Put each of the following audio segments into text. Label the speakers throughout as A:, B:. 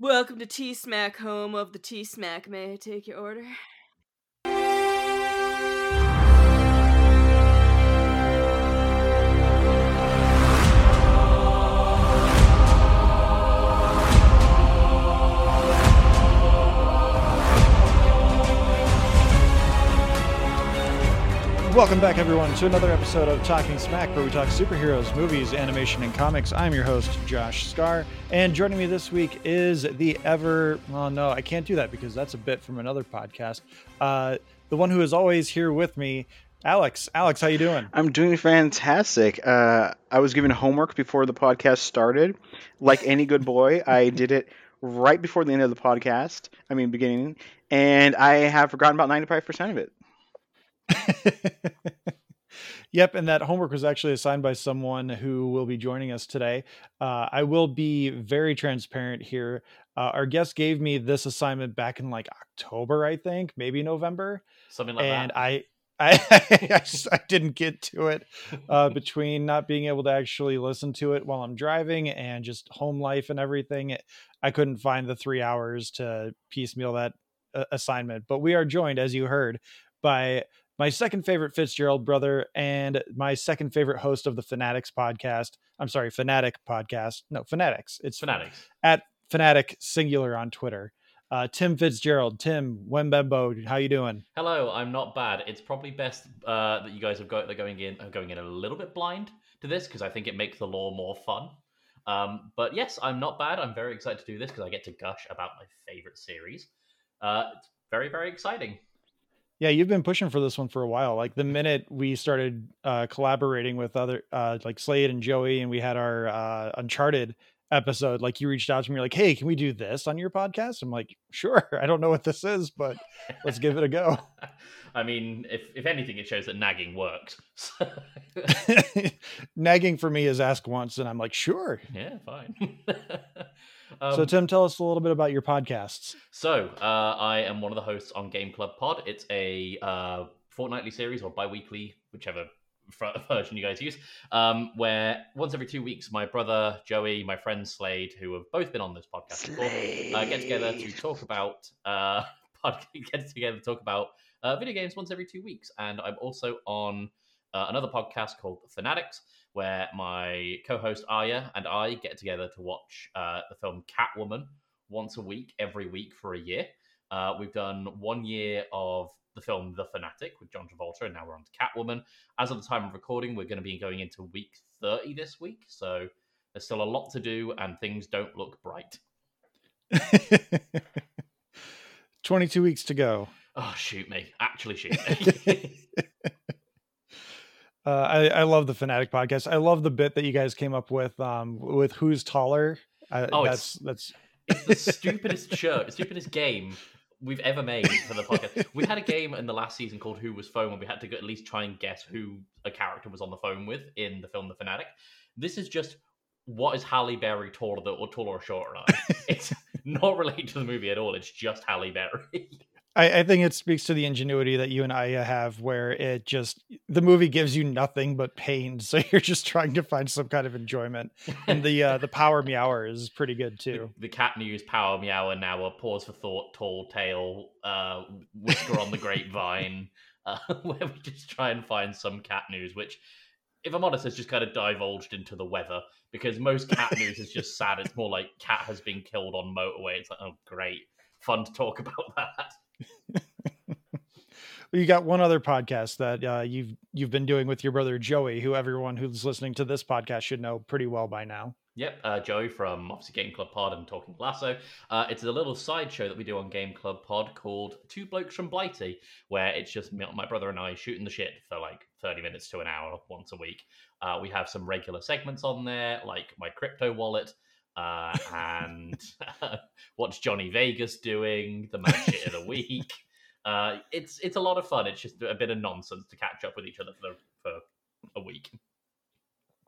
A: Welcome to T Smack, home of the T Smack. May I take your order?
B: Welcome back, everyone, to another episode of Talking Smack, where we talk superheroes, movies, animation, and comics. I'm your host, Josh Scar, and joining me this week is the ever. Oh no, I can't do that because that's a bit from another podcast. Uh, the one who is always here with me, Alex. Alex, how you doing?
C: I'm doing fantastic. Uh, I was given homework before the podcast started. Like any good boy, I did it right before the end of the podcast. I mean, beginning, and I have forgotten about 95% of it.
B: yep, and that homework was actually assigned by someone who will be joining us today. Uh, I will be very transparent here. Uh, our guest gave me this assignment back in like October, I think, maybe November,
D: something like
B: and
D: that.
B: And I. I, I, just, I didn't get to it uh, between not being able to actually listen to it while I'm driving and just home life and everything. I couldn't find the three hours to piecemeal that uh, assignment. But we are joined, as you heard, by my second favorite Fitzgerald brother and my second favorite host of the Fanatics podcast. I'm sorry, Fanatic podcast. No, Fanatics. It's
D: Fanatics
B: at Fanatic Singular on Twitter. Uh, Tim Fitzgerald, Tim Wembembo, how you doing?
D: Hello, I'm not bad. It's probably best uh, that you guys have got they're going in are going in a little bit blind to this because I think it makes the lore more fun. Um, but yes, I'm not bad. I'm very excited to do this because I get to gush about my favorite series. Uh, it's very very exciting.
B: Yeah, you've been pushing for this one for a while. Like the minute we started uh, collaborating with other, uh, like Slade and Joey, and we had our uh, Uncharted episode, like you reached out to me, like, "Hey, can we do this on your podcast?" I'm like, "Sure." I don't know what this is, but let's give it a go.
D: I mean, if if anything, it shows that nagging works.
B: nagging for me is ask once, and I'm like, "Sure."
D: Yeah, fine.
B: Um, so Tim, tell us a little bit about your podcasts.
D: So uh, I am one of the hosts on Game Club Pod. It's a uh, fortnightly series or bi-weekly, whichever version you guys use, um, where once every two weeks, my brother Joey, my friend Slade, who have both been on this podcast before, uh, get together to talk about uh, pod- get together to talk about uh, video games once every two weeks. And I'm also on uh, another podcast called Fanatics, where my co-host Aya and I get together to watch uh, the film Catwoman once a week, every week for a year. Uh, we've done one year of the film The Fanatic with John Travolta, and now we're on to Catwoman. As of the time of recording, we're going to be going into week 30 this week, so there's still a lot to do, and things don't look bright.
B: 22 weeks to go.
D: Oh, shoot me. Actually, shoot me.
B: Uh, I, I love the Fanatic podcast. I love the bit that you guys came up with um, with who's taller. Uh,
D: oh,
B: that's
D: it's,
B: that's
D: it's the stupidest show, stupidest game we've ever made for the podcast. we had a game in the last season called Who Was Phone, where we had to at least try and guess who a character was on the phone with in the film The Fanatic. This is just what is Halle Berry taller or taller or shorter it's not related to the movie at all. It's just Halle Berry.
B: I, I, think it speaks to the ingenuity that you and I have, where it just the movie gives you nothing but pain, so you're just trying to find some kind of enjoyment. And the uh, the power meower is pretty good too.
D: The, the cat news power meower now a pause for thought, tall tale, uh, whisker on the grapevine, uh, where we just try and find some cat news, which. If I'm honest, has just kind of divulged into the weather because most cat news is just sad. It's more like cat has been killed on motorway. It's like, oh, great, fun to talk about that
B: you got one other podcast that uh, you've you've been doing with your brother Joey, who everyone who's listening to this podcast should know pretty well by now.
D: Yep, uh, Joey from obviously Game Club Pod and Talking Lasso. Uh, it's a little side show that we do on Game Club Pod called Two Blokes from Blighty, where it's just me, my brother and I shooting the shit for like 30 minutes to an hour once a week. Uh, we have some regular segments on there, like my crypto wallet, uh, and what's Johnny Vegas doing, the match shit of the week. Uh, it's it's a lot of fun. It's just a bit of nonsense to catch up with each other for for a week.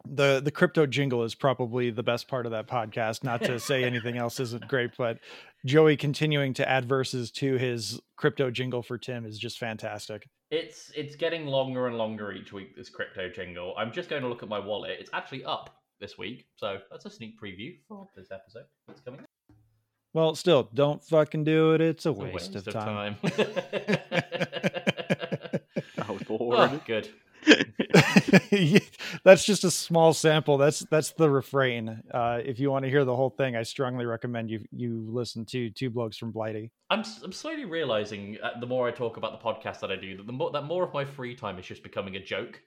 B: The the crypto jingle is probably the best part of that podcast. Not to say anything else isn't great, but Joey continuing to add verses to his crypto jingle for Tim is just fantastic.
D: It's it's getting longer and longer each week. This crypto jingle. I'm just going to look at my wallet. It's actually up this week. So that's a sneak preview for this episode that's coming.
B: Well, still, don't fucking do it. It's a
D: It's a
B: waste, of time.
C: Oh
D: Oh,
C: lord.
D: good.
B: that's just a small sample. That's that's the refrain. Uh, if you want to hear the whole thing, I strongly recommend you you listen to Two Blokes from Blighty.
D: I'm s- I'm slowly realizing uh, the more I talk about the podcast that I do, that the more that more of my free time is just becoming a joke.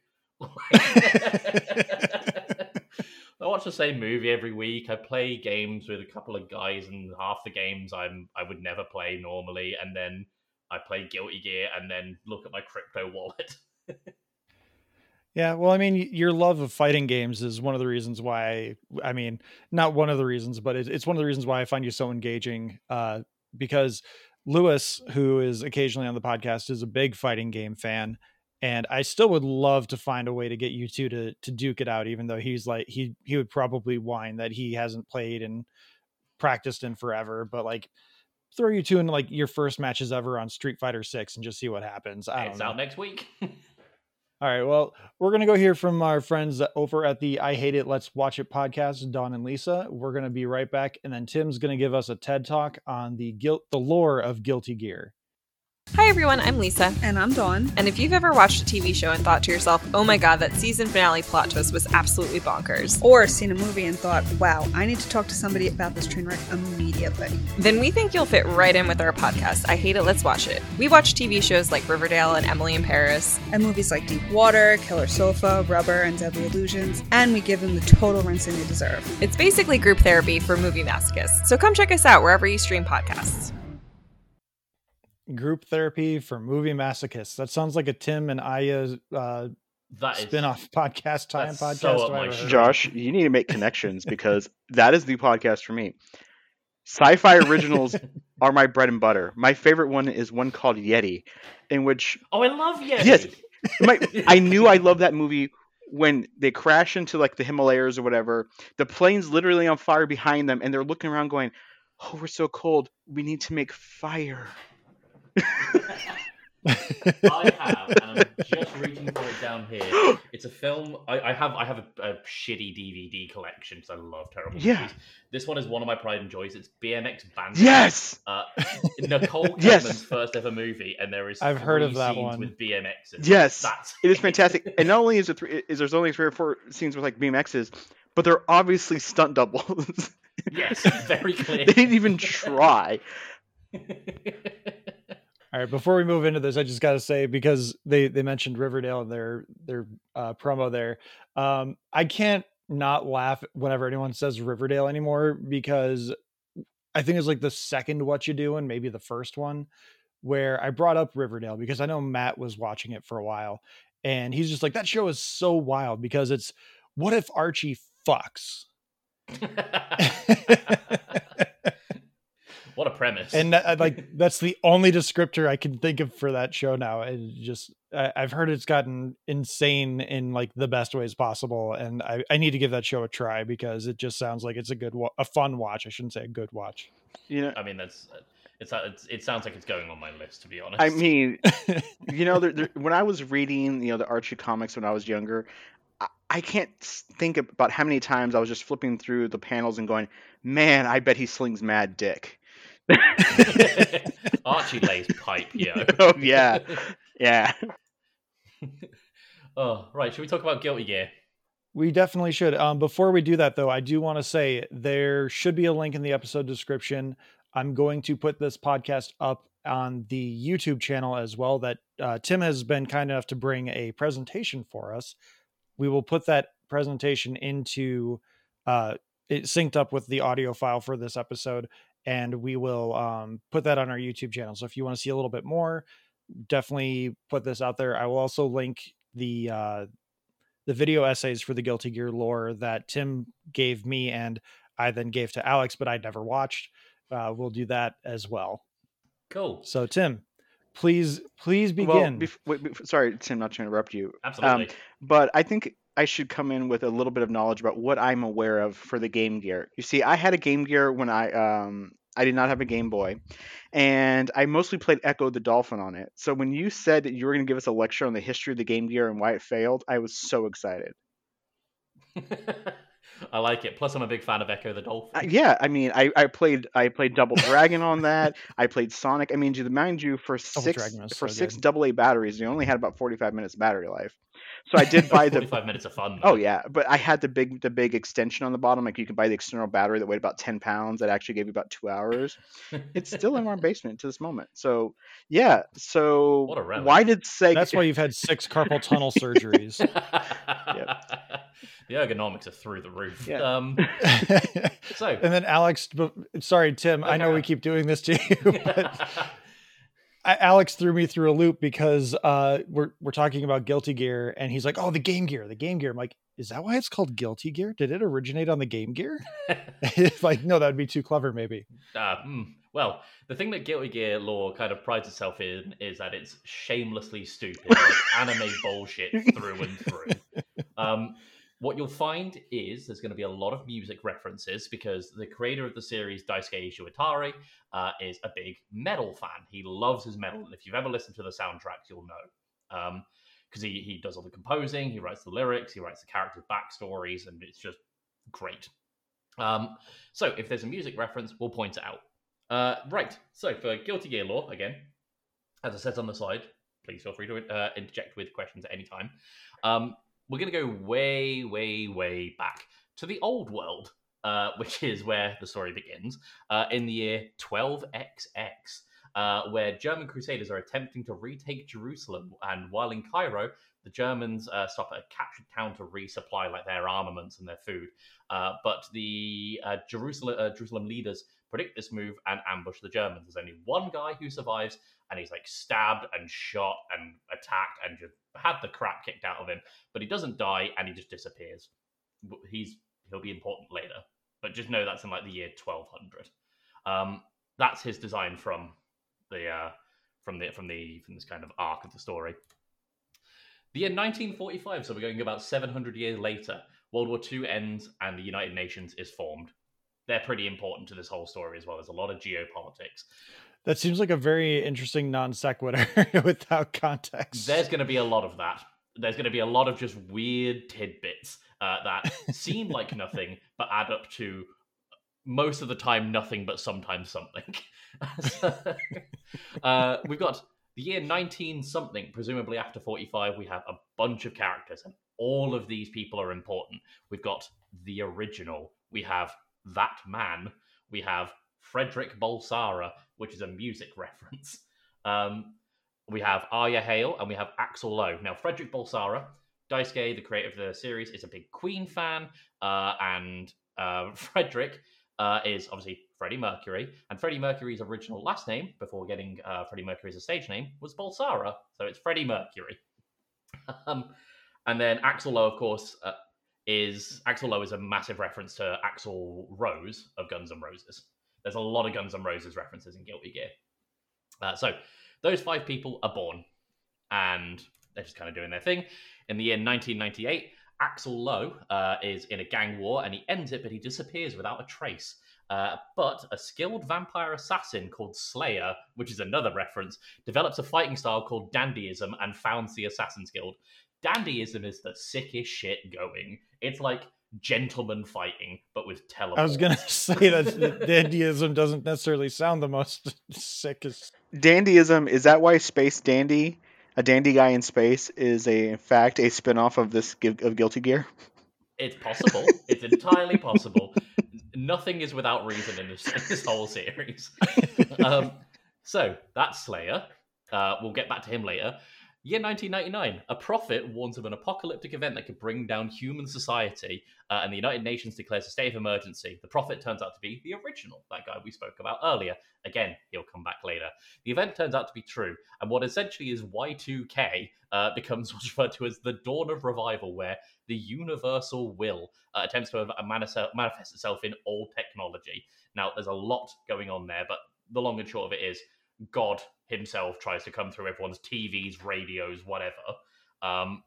D: I watch the same movie every week. I play games with a couple of guys, and half the games I'm I would never play normally, and then I play Guilty Gear, and then look at my crypto wallet.
B: Yeah, well, I mean, your love of fighting games is one of the reasons why. I mean, not one of the reasons, but it's one of the reasons why I find you so engaging. Uh, because Lewis, who is occasionally on the podcast, is a big fighting game fan, and I still would love to find a way to get you two to to duke it out. Even though he's like he he would probably whine that he hasn't played and practiced in forever, but like throw you two in like your first matches ever on Street Fighter Six and just see what happens. I don't
D: it's
B: know.
D: out next week.
B: All right. Well, we're going to go hear from our friends over at the I Hate It, Let's Watch It podcast, Dawn and Lisa. We're going to be right back. And then Tim's going to give us a TED talk on the guilt, the lore of Guilty Gear.
A: Hi everyone, I'm Lisa.
E: And I'm Dawn.
A: And if you've ever watched a TV show and thought to yourself, oh my god, that season finale plot twist was absolutely bonkers,
E: Or seen a movie and thought, wow, I need to talk to somebody about this train wreck immediately.
A: then we think you'll fit right in with our podcast, I Hate It, Let's Watch It. We watch TV shows like Riverdale and Emily in Paris.
E: And movies like Deep Water, Killer Sofa, Rubber, and Deadly Illusions. And we give them the total rinsing they deserve.
A: It's basically group therapy for movie masochists. So come check us out wherever you stream podcasts.
B: Group therapy for movie masochists. That sounds like a Tim and Aya uh,
D: That is
B: spin off podcast,
D: time
B: podcast.
D: so
B: if
D: up
B: I
D: my
B: ever heard
D: street.
B: of it.
C: Josh, you need to make connections because that is the podcast for me. Sci-fi originals are my bread and butter. My favorite one is one called Yeti, in which
D: Oh, I love Yeti.
C: Yes. my, I knew I loved that movie when they crash into like the Himalayas or whatever. The plane's literally on fire behind them, and they're looking around going, "Oh, we're so cold. We need to make fire."
D: I have, and I'm just reaching for it down here. It's a film. I, I have. I have a, a shitty DVD collection because I love terrible
C: Yeah.
D: movies. This one is one of my pride and joys. It's BMX Bandit.
C: Yes.
D: Uh, Nicole Kidman's
C: Yes.
D: first ever movie, and there is.
B: I've heard of that one.
D: with BMXs.
C: Yes.
D: That's
C: It is fantastic, and not only is it three, is there's only three or four scenes with like BMXs, but they're obviously stunt doubles.
D: yes, very clear.
C: they didn't even try.
B: All right, before we move into this, I just got to say because they they mentioned Riverdale in their their uh, promo there, um, I can't not laugh whenever anyone says Riverdale anymore because I think it's like the second What You Doing, maybe the first one, where I brought up Riverdale because I know Matt was watching it for a while, and he's just like that show is so wild because it's what if Archie fucks.
D: what a premise.
B: and that, like that's the only descriptor I can think of for that show now. And just I, I've heard it's gotten insane in like the best ways possible, and I, I need to give that show a try because it just sounds like it's a good, wa- a fun watch. I shouldn't say a good watch.
C: You know,
D: I mean, that's it's, it's it sounds like it's going on my list to be honest.
C: I mean, you know, there, there, when I was reading, you know, the Archie comics when I was younger, I, I can't think about how many times I was just flipping through the panels and going, "Man, I bet he slings mad dick."
D: Archie lays pipe, yo.
C: Oh, yeah. Yeah,
D: oh, right. Should we talk about Guilty Gear?
B: We definitely should. Um, before we do that, though, I do want to say there should be a link in the episode description. I'm going to put this podcast up on the YouTube channel as well. That uh, Tim has been kind enough to bring a presentation for us. We will put that presentation into uh, it synced up with the audio file for this episode, and we will um, put that on our YouTube channel. So if you want to see a little bit more, definitely put this out there. I will also link the uh, the video essays for the Guilty Gear lore that Tim gave me and I then gave to Alex, but I'd never watched. Uh, we'll do that as well.
D: Cool.
B: So Tim, please, please
C: well,
B: begin.
C: bef- wait, bef- sorry, Tim, not to interrupt you,
D: Absolutely.
C: but I think I should come in with a little bit of knowledge about what I'm aware of for the Game Gear. You see, I had a Game Gear when I um I did not have a Game Boy, and I mostly played Ecco the Dolphin on it. So when you said that you were going to give us a lecture on the history of the Game Gear and why it failed, I was so excited.
D: I like it. Plus, I'm a big fan of Ecco the Dolphin.
C: Uh, yeah, I mean, I, I played I played Double Dragon on that. I played Sonic. I mean, do you mind you, for six
B: Dragon
C: for
B: so
C: six
B: good.
C: double A batteries, you only had about forty five minutes battery life. So I did buy the
D: five minutes of fun.
C: Oh yeah, but I had the big the big extension on the bottom. Like you could buy the external battery that weighed about ten pounds. That actually gave you about two hours. It's still in our basement to this moment. So yeah. So
D: What a
C: why did Sega?
B: That's why you've had six carpal tunnel surgeries.
D: The ergonomics are through the roof.
C: Yeah.
D: Um, so,
B: and then Alex, sorry, Tim, I know we keep doing this to you, but I, Alex threw me through a loop because uh, we're we're talking about Guilty Gear, and he's like, "Oh, the Game Gear, the Game Gear." I'm like, "Is that why it's called Guilty Gear? Did it originate on the Game Gear?" It's like, no, that'd be too clever, maybe.
D: Uh, hmm. Well, the thing that Guilty Gear lore kind of prides itself in is that it's shamelessly stupid, like anime bullshit through and through. Um, what you'll find is there's going to be a lot of music references because the creator of the series, Daisuke Ishiwatari, uh, is a big metal fan. He loves his metal, and if you've ever listened to the soundtracks, you'll know. Because he, he does all the composing, he writes the lyrics, he writes the characters' backstories, and it's just great. Um, so if there's a music reference, we'll point it out. Uh, right. So for Guilty Gear lore, again, as I said on the slide, please feel free to uh, interject with questions at any time. Um, we're going to go way, way, way back to the old world, uh, which is where the story begins, uh, in the year 12XX, uh, where German crusaders are attempting to retake Jerusalem. And while in Cairo, the Germans uh, stop at a captured town to resupply like their armaments and their food. Uh, but the uh, Jerusalem, uh, Jerusalem leaders predict this move and ambush the Germans. There's only one guy who survives, and he's like stabbed and shot and attacked and just had the crap kicked out of him. But he doesn't die, and he just disappears. He's he'll be important later, but just know that's in like the year 1200. Um, that's his design from the uh, from the from the from this kind of arc of the story. The year 1945, so we're going about 700 years later. World War II ends and the United Nations is formed. They're pretty important to this whole story as well. There's a lot of geopolitics.
B: That seems like a very interesting non sequitur without context.
D: There's going to be a lot of that. There's going to be a lot of just weird tidbits uh, that seem like nothing, but add up to most of the time nothing, but sometimes something. So, uh, we've got the year 19 something, presumably after 45. We have a bunch of characters, and all of these people are important. We've got the original, we have that man, we have Frederick Bulsara, which is a music reference. Um, we have Aria Hale and we have Axl Low. Now, Frederick Bulsara, Daisuke, the creator of the series, is a big Queen fan, uh, and uh, Frederick uh, is obviously Freddie Mercury, and Freddie Mercury's original last name, before getting uh, Freddie Mercury's stage name, was Bulsara, so it's Freddie Mercury. um, and then Axl Low, of course, uh, is Axl Low is a massive reference to Axl Rose of Guns N' Roses. There's a lot of Guns N' Roses references in Guilty Gear. Uh, so those five people are born, and they're just kind of doing their thing. In the year 1998, Axl Low uh, is in a gang war and he ends it, but he disappears without a trace. Uh, but a skilled vampire assassin called Slayer, which is another reference, develops a fighting style called Dandyism and founds the Assassin's Guild. Dandyism is the sickest shit going. It's like gentleman fighting, but with teleports.
B: I was gonna say that dandyism doesn't necessarily sound the most sickest.
C: Dandyism is that why Space Dandy, a dandy guy in space, is a in fact a spin-off of this of Guilty Gear?
D: It's possible. it's entirely possible. Nothing is without reason in this, in this whole series. Um, so that's Slayer. Uh, we'll get back to him later. Year 1999, a prophet warns of an apocalyptic event that could bring down human society, uh, and the United Nations declares a state of emergency. The prophet turns out to be the original, that guy we spoke about earlier. Again, he'll come back later. The event turns out to be true, and what essentially is Y2K uh, becomes what's referred to as the dawn of revival, where the universal will uh, attempts to manifest itself in all technology. Now, there's a lot going on there, but the long and short of it is God himself tries to come through everyone's TVs, radios, whatever. Um,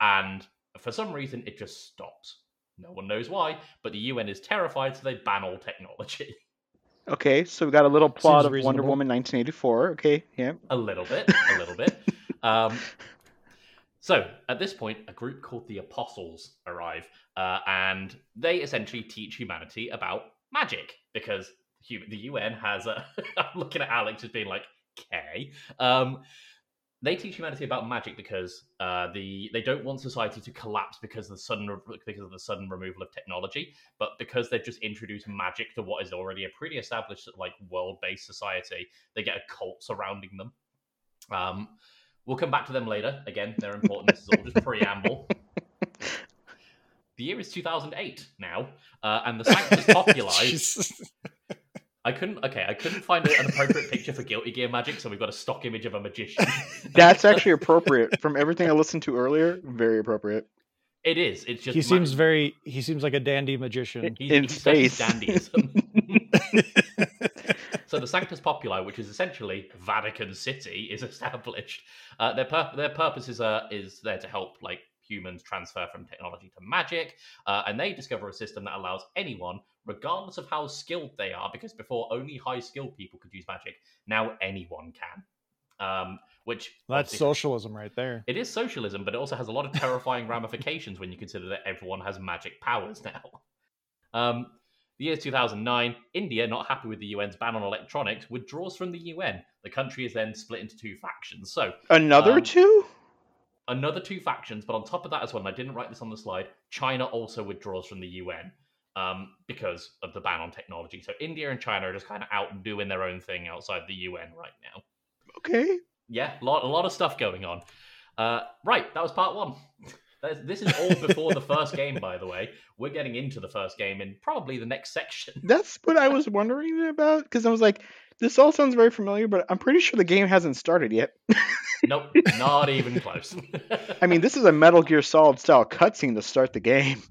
D: and for some reason, it just stops. No one knows why, but the UN is terrified, so they ban all technology.
C: Okay, so we got a little plot
B: Seems
C: of Wonder. Woman 1984. Okay, yeah.
D: a little bit, a little bit. Um, So at this point, a group called the Apostles arrive, uh, and they essentially teach humanity about magic because the UN has. A, I'm looking at Alex as being like, "Okay." Um, they teach humanity about magic because uh, the they don't want society to collapse because of the sudden because of the sudden removal of technology, but because they've just introduced magic to what is already a pretty established like world based society, they get a cult surrounding them. Um, we'll come back to them later. Again, they're important. this is all just preamble. The year is 2008 now, uh, and the Sanctus Populi.
B: Jesus.
D: I couldn't. Okay, I couldn't find an appropriate picture for Guilty Gear Magic, so we've got a stock image of a magician.
C: That's actually appropriate. From everything I listened to earlier, very appropriate.
D: It is. It's just
B: he
D: ma-
B: seems very. He seems like a dandy magician.
D: He,
C: in
D: he studies
C: space.
D: dandyism. so the Sanctus Populi, which is essentially Vatican City, is established. Uh, their pur- their purpose is uh, is there to help like humans transfer from technology to magic, uh, and they discover a system that allows anyone, regardless of how skilled they are, because before only high skilled people could use magic, now anyone can. Um, which
B: That's socialism right there.
D: It is socialism, but it also has a lot of terrifying ramifications when you consider that everyone has magic powers now. Um, the year 2009, India, not happy with the UN's ban on electronics, withdraws from the UN. The country is then split into two factions. So,
C: Another
D: Um,
C: two?
D: Another two factions, but on top of that as well, and I didn't write this on the slide, China also withdraws from the UN um, because of the ban on technology. So, India and China are just kind of out doing their own thing outside the UN right now.
C: Okay.
D: Yeah, a lot, a lot of stuff going on. Uh, right, that was part one. This is all before the first game, by the way. We're getting into the first game in probably the next section.
C: That's what I was wondering about because I was like, this all sounds very familiar, but I'm pretty sure the game hasn't started yet.
D: nope, not even close.
C: I mean, this is a Metal Gear Solid style cutscene to start the game.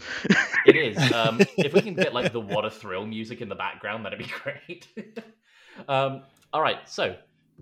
D: it is. Um, if we can get like the What a Thrill music in the background, that'd be great. um, all right, so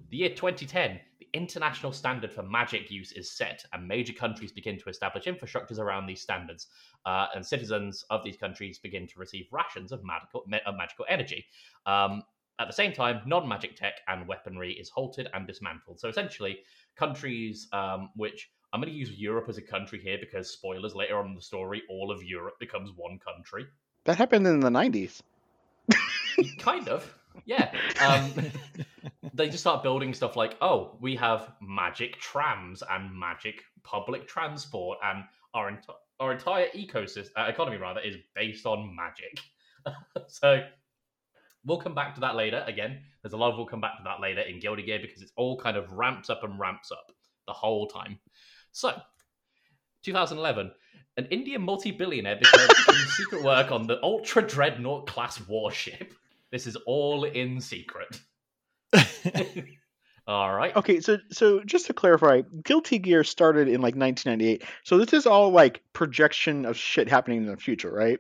D: the year 2010, the international standard for magic use is set, and major countries begin to establish infrastructures around these standards. Uh, and citizens of these countries begin to receive rations of magical, of magical energy. Um, at the same time, non magic tech and weaponry is halted and dismantled. So essentially, countries which which I'm going to use Europe as a country here because spoilers later on in the story, all of Europe becomes one country.
C: That happened in the 90s.
D: kind of, yeah. Um, they just start building stuff like, oh, we have magic trams and magic public transport, and our enti- our entire ecosystem uh, economy rather is based on magic. so we'll come back to that later. Again, there's a lot of we'll come back to that later in Guilty Gear because it's all kind of ramps up and ramps up the whole time. So, 2011, an Indian multi-billionaire began doing secret work on the Ultra Dreadnought class warship. This is all in secret. all right.
C: Okay, so so just to clarify, Guilty Gear started in like 1998. So this is all like projection of shit happening in the future, right?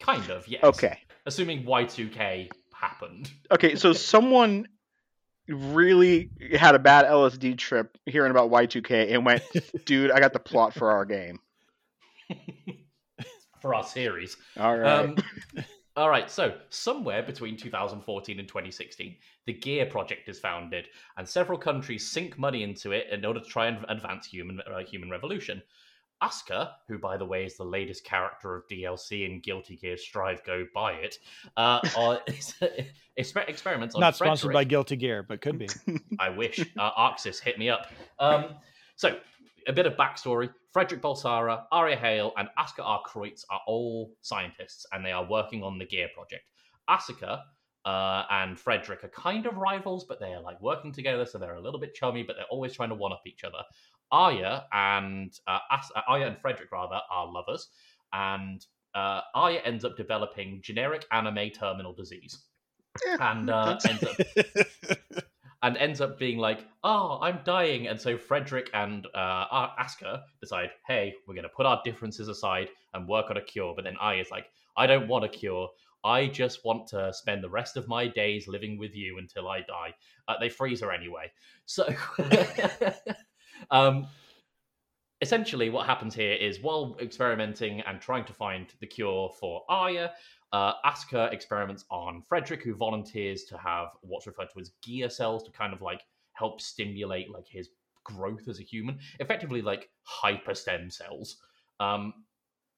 D: Kind of, yes.
C: Okay.
D: Assuming Y2K happened.
C: Okay, so someone really had a bad LSD trip hearing about Y2K and went, "Dude, I got the plot for our game."
D: for our series.
C: All right.
D: Um, all right, so somewhere between 2014 and 2016, the Gear Project is founded, and several countries sink money into it in order to try and advance human uh, human revolution. Asuka, who by the way is the latest character of DLC in Guilty Gear Strive Go Buy It, uh, are, exper- experiments on
B: Not sponsored by Guilty Gear, but could be.
D: I wish. Uh, ArcSys, hit me up. Um, so, a bit of backstory. Frederick Bulsara, Aria Hale, and Asuka R. Kreutz are all scientists, and they are working on the Gear project. Asuka uh, and Frederick are kind of rivals, but they are like working together, so they're a little bit chummy, but they're always trying to one up each other. Aria and uh, As- uh, Aria and Frederick rather are lovers, and uh, Aria ends up developing generic anime terminal disease, and uh, ends up and ends up being like, "Oh, I'm dying," and so Frederick and uh, Asuka decide, "Hey, we're going to put our differences aside and work on a cure." But then Aria's like, "I don't want a cure. I just want to spend the rest of my days living with you until I die." Uh, they freeze her anyway. So, um, essentially, what happens here is while experimenting and trying to find the cure for Aria, uh, Asuka experiments on Frederick, who volunteers to have what's referred to as gear cells to kind of like help stimulate like his growth as a human, effectively like hyper stem cells. Um,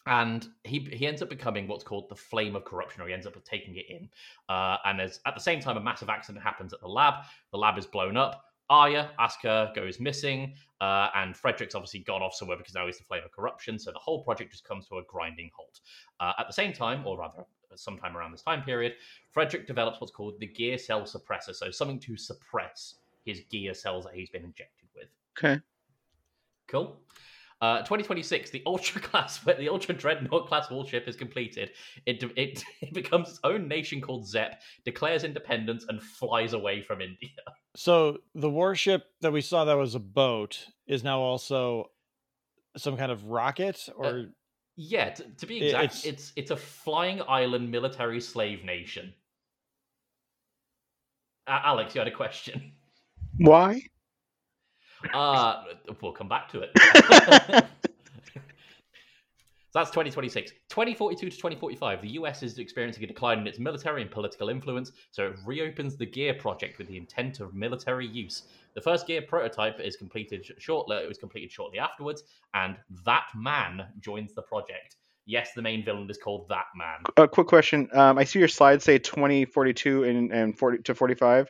D: and he he ends up becoming what's called the flame of corruption, or he ends up taking it in. Uh, and as at the same time, a massive accident happens at the lab. The lab is blown up. Aria, Asuka goes missing, uh, and Frederick's obviously gone off somewhere because now he's the flame of corruption. So the whole project just comes to a grinding halt. Uh, at the same time, or rather, sometime around this time period, Frederick develops what's called the gear cell suppressor, so something to suppress his gear cells that he's been injected with.
C: Okay.
D: Cool. Uh, 2026, the Ultra class, the Ultra Dreadnought class warship is completed. It, it it becomes its own nation called Zepp, declares independence, and flies away from India.
B: So the warship that we saw that was a boat is now also some kind of rocket, or
D: Uh, Yeah, to, to be exact,
B: it's-
D: it's... it's a flying island military slave nation. Uh, Alex, you had a question.
C: Why?
D: Uh, we'll come back to it. So that's 2026. 2042 to 2045, the US is experiencing a decline in its military and political influence, so it reopens the Gear project with the intent of military use. The first Gear prototype is completed shortly. It was completed shortly afterwards, and that man joins the project. Yes, the main villain is called that man.
C: A quick question. Um, I see your slides say 2042 and, and 40 to 45.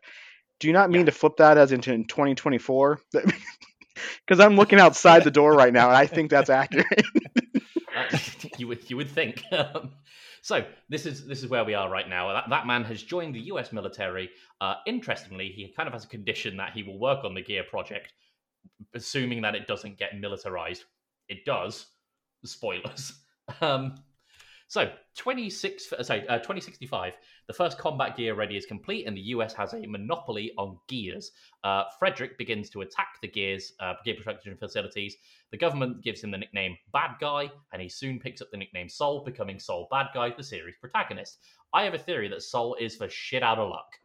C: Do you not mean
D: Yeah.
C: to flip that as into 2024? Because I'm looking outside the door right now, and I think that's accurate.
D: Uh, you would you would think. Um, so this is this is where we are right now. That, that man has joined the U.S. military. Uh, interestingly, he kind of has a condition that he will work on the Gear project, assuming that it doesn't get militarized. It does. Spoilers. Um, so 26, uh, sorry, uh, 2065, the first combat gear ready is complete, and the US has a monopoly on gears. Uh, Frederick begins to attack the gears, uh, gear production facilities. The government gives him the nickname Bad Guy, and he soon picks up the nickname Sol, becoming Sol Bad Guy, the series protagonist. I have a theory that Sol is for shit out of luck.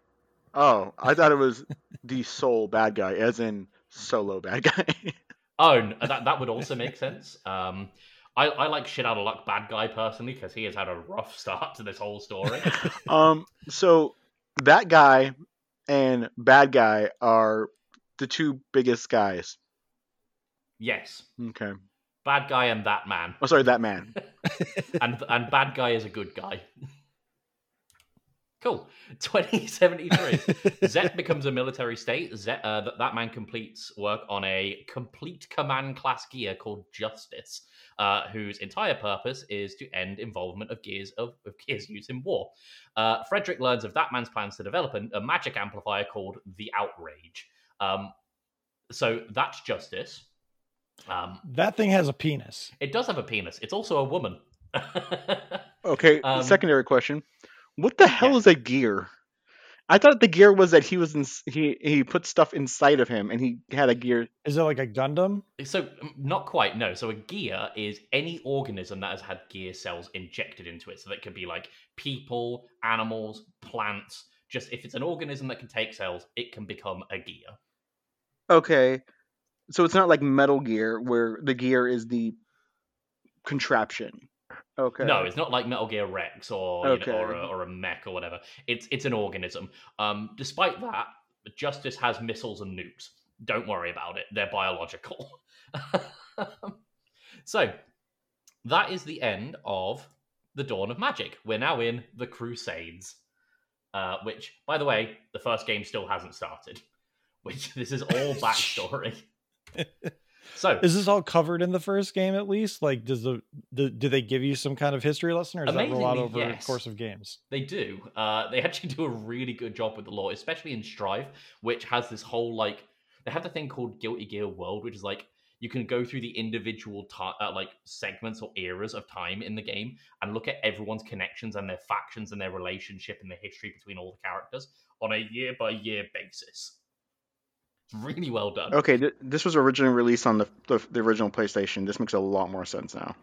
C: oh, I thought it was the sole bad guy, as in solo bad guy.
D: Oh, that that would also make sense. Um, I, I like shit out of luck bad guy personally because he has had a rough start to this whole story.
C: um, so that guy and bad guy are the two biggest guys.
D: yes,
C: Okay.
D: bad guy and that man,
C: Oh, sorry, that man.
D: and and bad guy is a good guy. Cool. 2073. Zepp becomes a military state. Zepp, uh, that, that man completes work on a complete command class gear called Justice, uh, whose entire purpose is to end involvement of gears of, of gears use in war. Uh, Frederick learns of that man's plans to develop a, a magic amplifier called the Outrage. Um, so that's Justice. Um,
B: that thing has a penis.
D: it does have a penis. It's also a woman.
C: Okay,
D: Um,
C: secondary question. What the hell
D: yeah.
C: is a gear? I thought the gear was that he was in, he he put stuff inside of him and he had a gear.
B: Is it like a Gundam?
D: So, not quite, no. So, a gear is any organism that has had gear cells injected into it. So, that could be like people, animals, plants. Just if it's an organism that can take cells, it can become a gear.
C: Okay. So it's not like Metal Gear where the gear is the contraption. Okay.
D: No, it's not like Metal Gear Rex or you know, or, a, or a mech or whatever. It's it's an organism. Um, despite that, Justice has missiles and nukes. Don't worry about it; they're biological. so that is the end of the Dawn of Magic. We're now in the Crusades, uh, which, by the way, the first game still hasn't started. Which this is all backstory. So
B: Is this all covered in the first game at least? Like, does the, the do they give you some kind of history lesson, or is that roll out
D: Amazingly,
B: over
D: yes.
B: the course of games?
D: They do. Uh, they actually do a really good job with the lore, especially in Strive, which has this whole like they have the thing called Guilty Gear World, which is like you can go through the individual ti uh, like segments or eras of time in the game and look at everyone's connections and their factions and their relationship and the history between all the characters on a year by year basis. It's really well done.
C: Okay, th- this was originally released on the, the the original PlayStation. This makes a lot more sense now.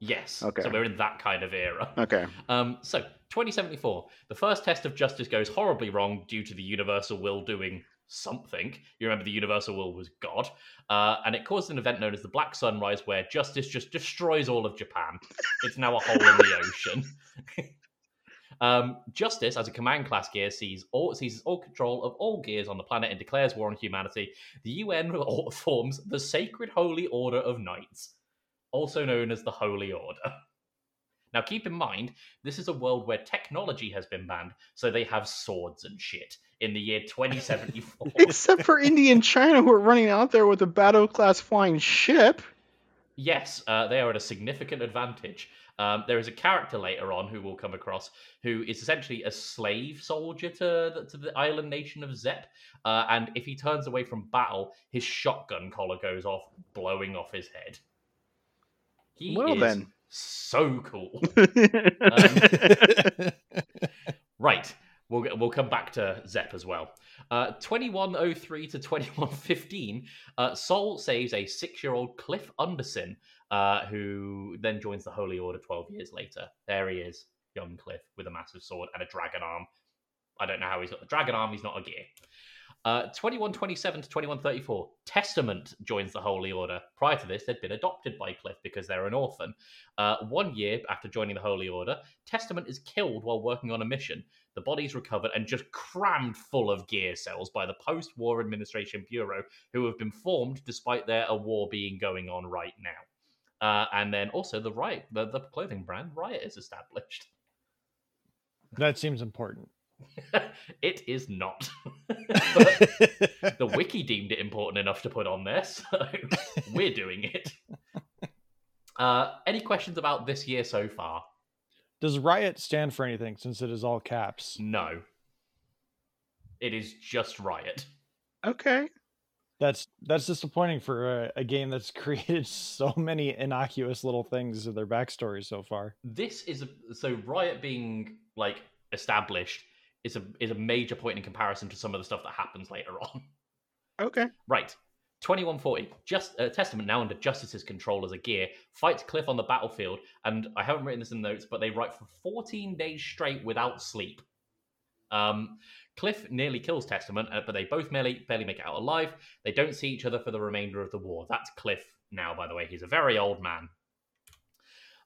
D: Yes.
C: Okay.
D: So we're in that kind of era.
C: Okay.
D: Um, so, 2074. The first test of justice goes horribly wrong due to the universal will doing something. You remember the universal will was God. Uh, and it caused an event known as the Black Sunrise, where justice just destroys all of Japan. It's now a hole in the ocean. Um, Justice, as a command class gear, sees all, seizes all control of all gears on the planet and declares war on humanity. The UN forms the Sacred Holy Order of Knights, also known as the Holy Order. Now, keep in mind, this is a world where technology has been banned, so they have swords and shit in the year 2074.
C: Except for India and China, who are running out there with a battle class flying ship.
D: Yes, uh, they are at a significant advantage. Um, there is a character later on who we'll come across who is essentially a slave soldier to the, to the island nation of Zepp. Uh, and if he turns away from battle, his shotgun collar goes off, blowing off his head. He
C: Well
D: is
C: then.
D: so cool.
C: Um,
D: Right. We'll we'll come back to Zepp as well. Uh, 2103 to 2115, uh, Sol saves a six-year-old Cliff Underson, uh, who then joins the Holy Order 12 years later. There he is, young Cliff, with a massive sword and a dragon arm. I don't know how he's got the dragon arm. He's not a gear. Uh, 2127 to 2134, Testament joins the Holy Order. Prior to this, they'd been adopted by Cliff because they're an orphan. Uh, one year after joining the Holy Order, Testament is killed while working on a mission. The body's recovered and just crammed full of gear cells by the Post War Administration Bureau, who have been formed despite there a war being going on right now. Uh, and then also the Riot, the, the clothing brand Riot is established.
B: that seems important.
D: it is not. the wiki deemed it important enough to put on there, so we're doing it. Uh, any questions about this year so far?
B: Does riot stand for anything since it is all caps?
D: No. It is just Riot.
C: okay.
B: That's that's disappointing for a, a game that's created so many innocuous little things in their backstory so far.
D: This is a, so Riot being like established is a is a major point in comparison to some of the stuff that happens later on.
C: Okay.
D: Right. 2140. Just uh, Testament now under Justice's control as a gear fights Cliff on the battlefield, and I haven't written this in notes, but they write for 14 days straight without sleep. Um, Cliff nearly kills Testament, uh, but they both barely, barely make it out alive. They don't see each other for the remainder of the war. That's Cliff now, by the way. He's a very old man.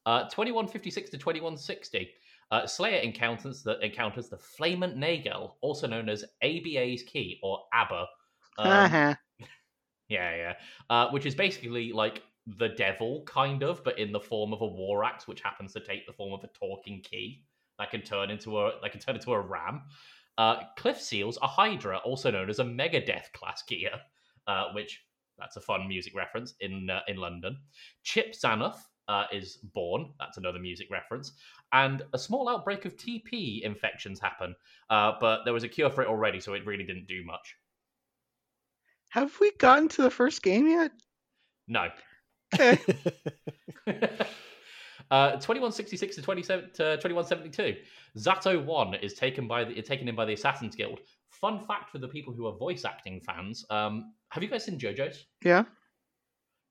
D: Uh, 2156 to 2160. Uh, Slayer encounters the encounters the Flament Nagel, also known as ABA's key or ABBA. Um,
C: Uh-huh.
D: yeah, yeah. Uh, which is basically like the devil, kind of, but in the form of a war axe, which happens to take the form of a talking key that can turn into a that can turn into a ram. Uh, Cliff seals a Hydra, also known as a Megadeth class gear, uh, which that's a fun music reference in uh, in London. Chip Zanoff uh, is born. That's another music reference. And a small outbreak of TP infections happen, uh, but there was a cure for it already, so it really didn't do much.
C: Have we gotten to the first game yet?
D: No.
C: Okay.
D: uh, 2166 to 27 to 2172. Zato 1 is taken by the taken in by the Assassin's Guild. Fun fact for the people who are voice acting fans. Um, have you guys seen JoJo's?
C: yeah.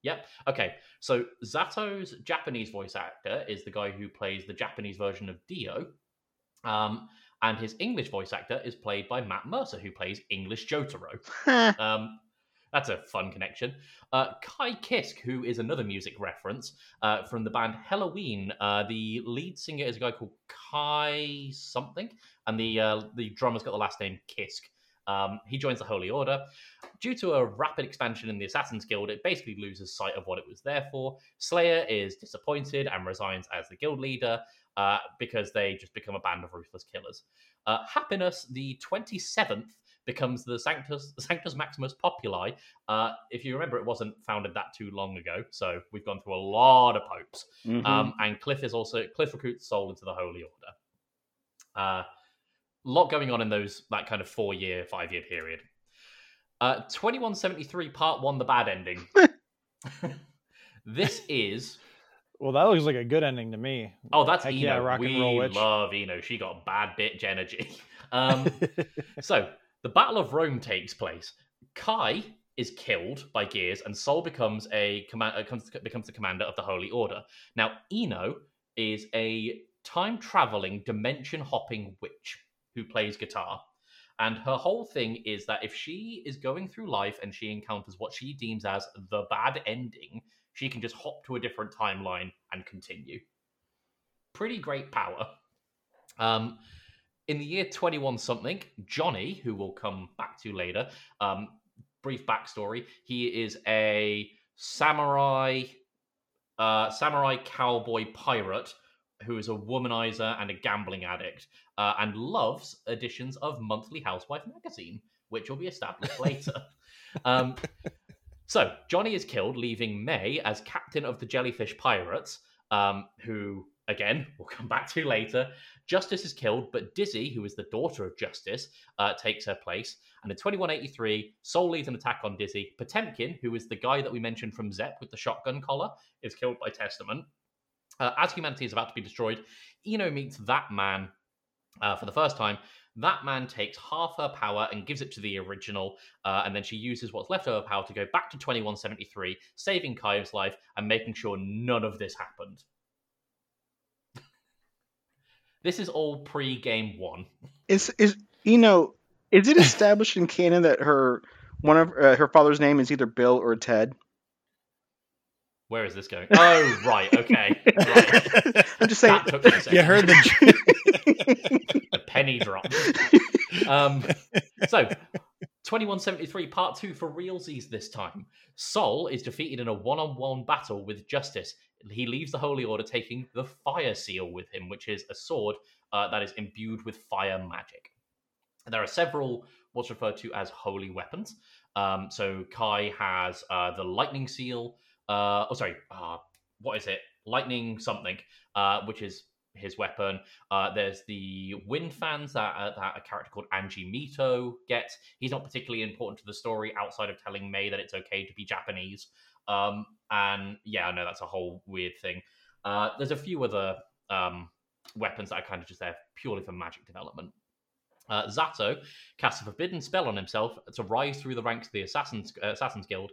D: Yep. Okay. So Zato's Japanese voice actor is the guy who plays the Japanese version of Dio. Um, and his English voice actor is played by Matt Mercer, who plays English Jotaro. Um, that's a fun connection. Uh, Ky Kiske, who is another music reference uh, from the band Helloween. Uh, the lead singer is a guy called Kai something, and the uh, the drummer's got the last name Kisk. Um, he joins the Holy Order. Due to a rapid expansion in the Assassin's Guild, it basically loses sight of what it was there for. Slayer is disappointed and resigns as the guild leader uh, because they just become a band of ruthless killers. Uh, Happiness, the 27th, becomes the Sanctus, Sanctus Maximus Populi. Uh, if you remember, it wasn't founded that too long ago, so we've gone through a lot of popes.
C: Mhm.
D: Um, and Cliff is also Cliff recruits Sol into the Holy Order. A lot going on in those that kind of four year, five year period. Uh, Twenty one seventy three, part one, the bad ending. this is
B: well, that looks like a good ending to me.
D: oh, that's
B: Heck
D: I-No.
B: yeah, rock
D: we
B: and roll witch.
D: love I-No. She got bad bitch energy. Um, so the Battle of Rome takes place. Ky is killed by Gears, and Sol becomes a command uh, becomes the commander of the Holy Order. Now, I-No is a time traveling, dimension hopping witch who plays guitar. And her whole thing is that if she is going through life and she encounters what she deems as the bad ending, she can just hop to a different timeline and continue. Pretty great power. Um, in the year 21 something, Johnny, who we'll come back to later, um, brief backstory, he is a samurai, uh, samurai cowboy pirate who is a womanizer and a gambling addict, uh, and loves editions of Monthly Housewife magazine, which will be established later. Um, so Johnny is killed, leaving May as captain of the Jellyfish Pirates, um, who again we'll come back to later. Justice is killed, but Dizzy, who is the daughter of Justice, uh, takes her place. And in 2183, Sol leads an attack on Dizzy. Potemkin, who is the guy that we mentioned from Zepp with the shotgun collar, is killed by Testament. Uh, as humanity is about to be destroyed, I-No meets that man uh, for the first time. That man takes half her power and gives it to the original, uh, and then she uses what's left of her power to go back to 2173, saving Ky's life and making sure none of this happened. This is all pre-game one.
C: Is is you know is it established in canon that her one of uh, her father's name is either Bill or Ted?
D: Where is this going? Oh, right, okay. Right.
C: I'm just saying.
D: That took me a second.
B: You heard the.
D: the penny drop. Um, so, 2173 Part 2 for realsies this time. Sol is defeated in a one on one battle with Justice. He leaves the Holy Order taking the Fire Seal with him, which is a sword uh, that is imbued with fire magic. There are several what's referred to as holy weapons. Um, so, Ky has uh, the Lightning Seal. Uh, oh, sorry. Uh, what is it? Lightning something, uh, which is his weapon. Uh, there's the wind fans that, uh, that a character called Anji Mito gets. He's not particularly important to the story outside of telling May that it's okay to be Japanese. Um, and yeah, I know that's a whole weird thing. Uh, there's a few other um, weapons that are kind of just there purely for magic development. Uh, Zato casts a forbidden spell on himself to rise through the ranks of the Assassins, uh, Assassins Guild.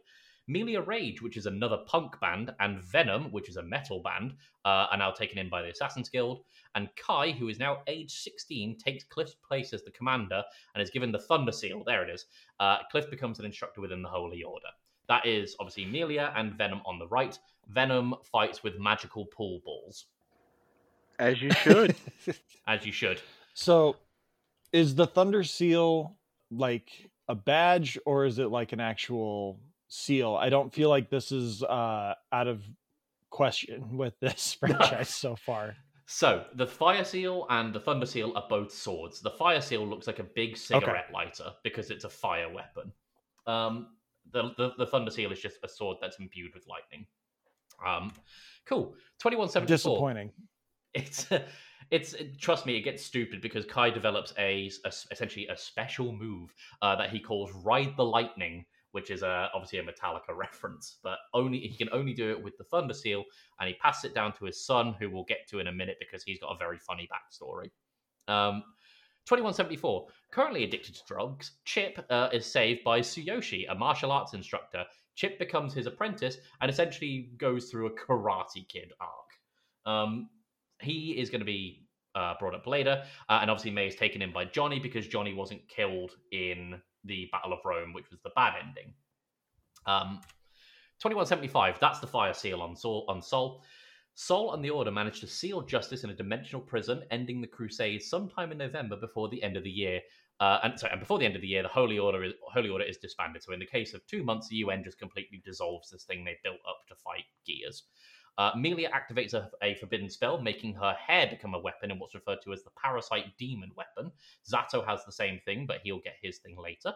D: Millia Rage, which is another punk band, and Venom, which is a metal band, uh, are now taken in by the Assassin's Guild. And Ky, who is now age 16, takes Cliff's place as the commander and is given the Thunder Seal. There it is. Uh, Cliff becomes an instructor within the Holy Order. That is obviously Millia and Venom on the right. Venom fights with magical pool balls,
C: As you should.
D: as you should.
B: so, is the Thunder Seal like a badge or is it like an actual seal? I don't feel like this is uh, out of question with this franchise so far.
D: So the fire seal and the thunder seal are both swords. The fire seal looks like a big cigarette lighter because it's a fire weapon. Um, the, the the thunder seal is just a sword that's imbued with lightning. Um, cool. Twenty one seventy four.
B: Disappointing.
D: It's it's trust me, it gets stupid because Ky develops a, a essentially a special move uh, that he calls Ride the Lightning, which is a, obviously a Metallica reference, but only he can only do it with the Thunder Seal, and he passes it down to his son, who we'll get to in a minute because he's got a very funny backstory. Um, 2174. Currently addicted to drugs, Chipp uh, is saved by Tsuyoshi, a martial arts instructor. Chipp becomes his apprentice and essentially goes through a Karate Kid arc. Um, he is going to be uh, brought up later, uh, and obviously May is taken in by Johnny because Johnny wasn't killed in the Battle of Rome, which was the bad ending. Um, 2175, that's the fire seal on. On Sol. Sol and the Order managed to seal justice in a dimensional prison, ending the crusade sometime in November before the end of the year. Uh, and sorry, and before the end of the year, the Holy Order is Holy Order is disbanded. So in the case of two months, the UN just completely dissolves this thing they built up to fight Gears. Uh, Millia activates a, a, forbidden spell, making her hair become a weapon in what's referred to as the Parasite Demon weapon. Zato has the same thing, but he'll get his thing later.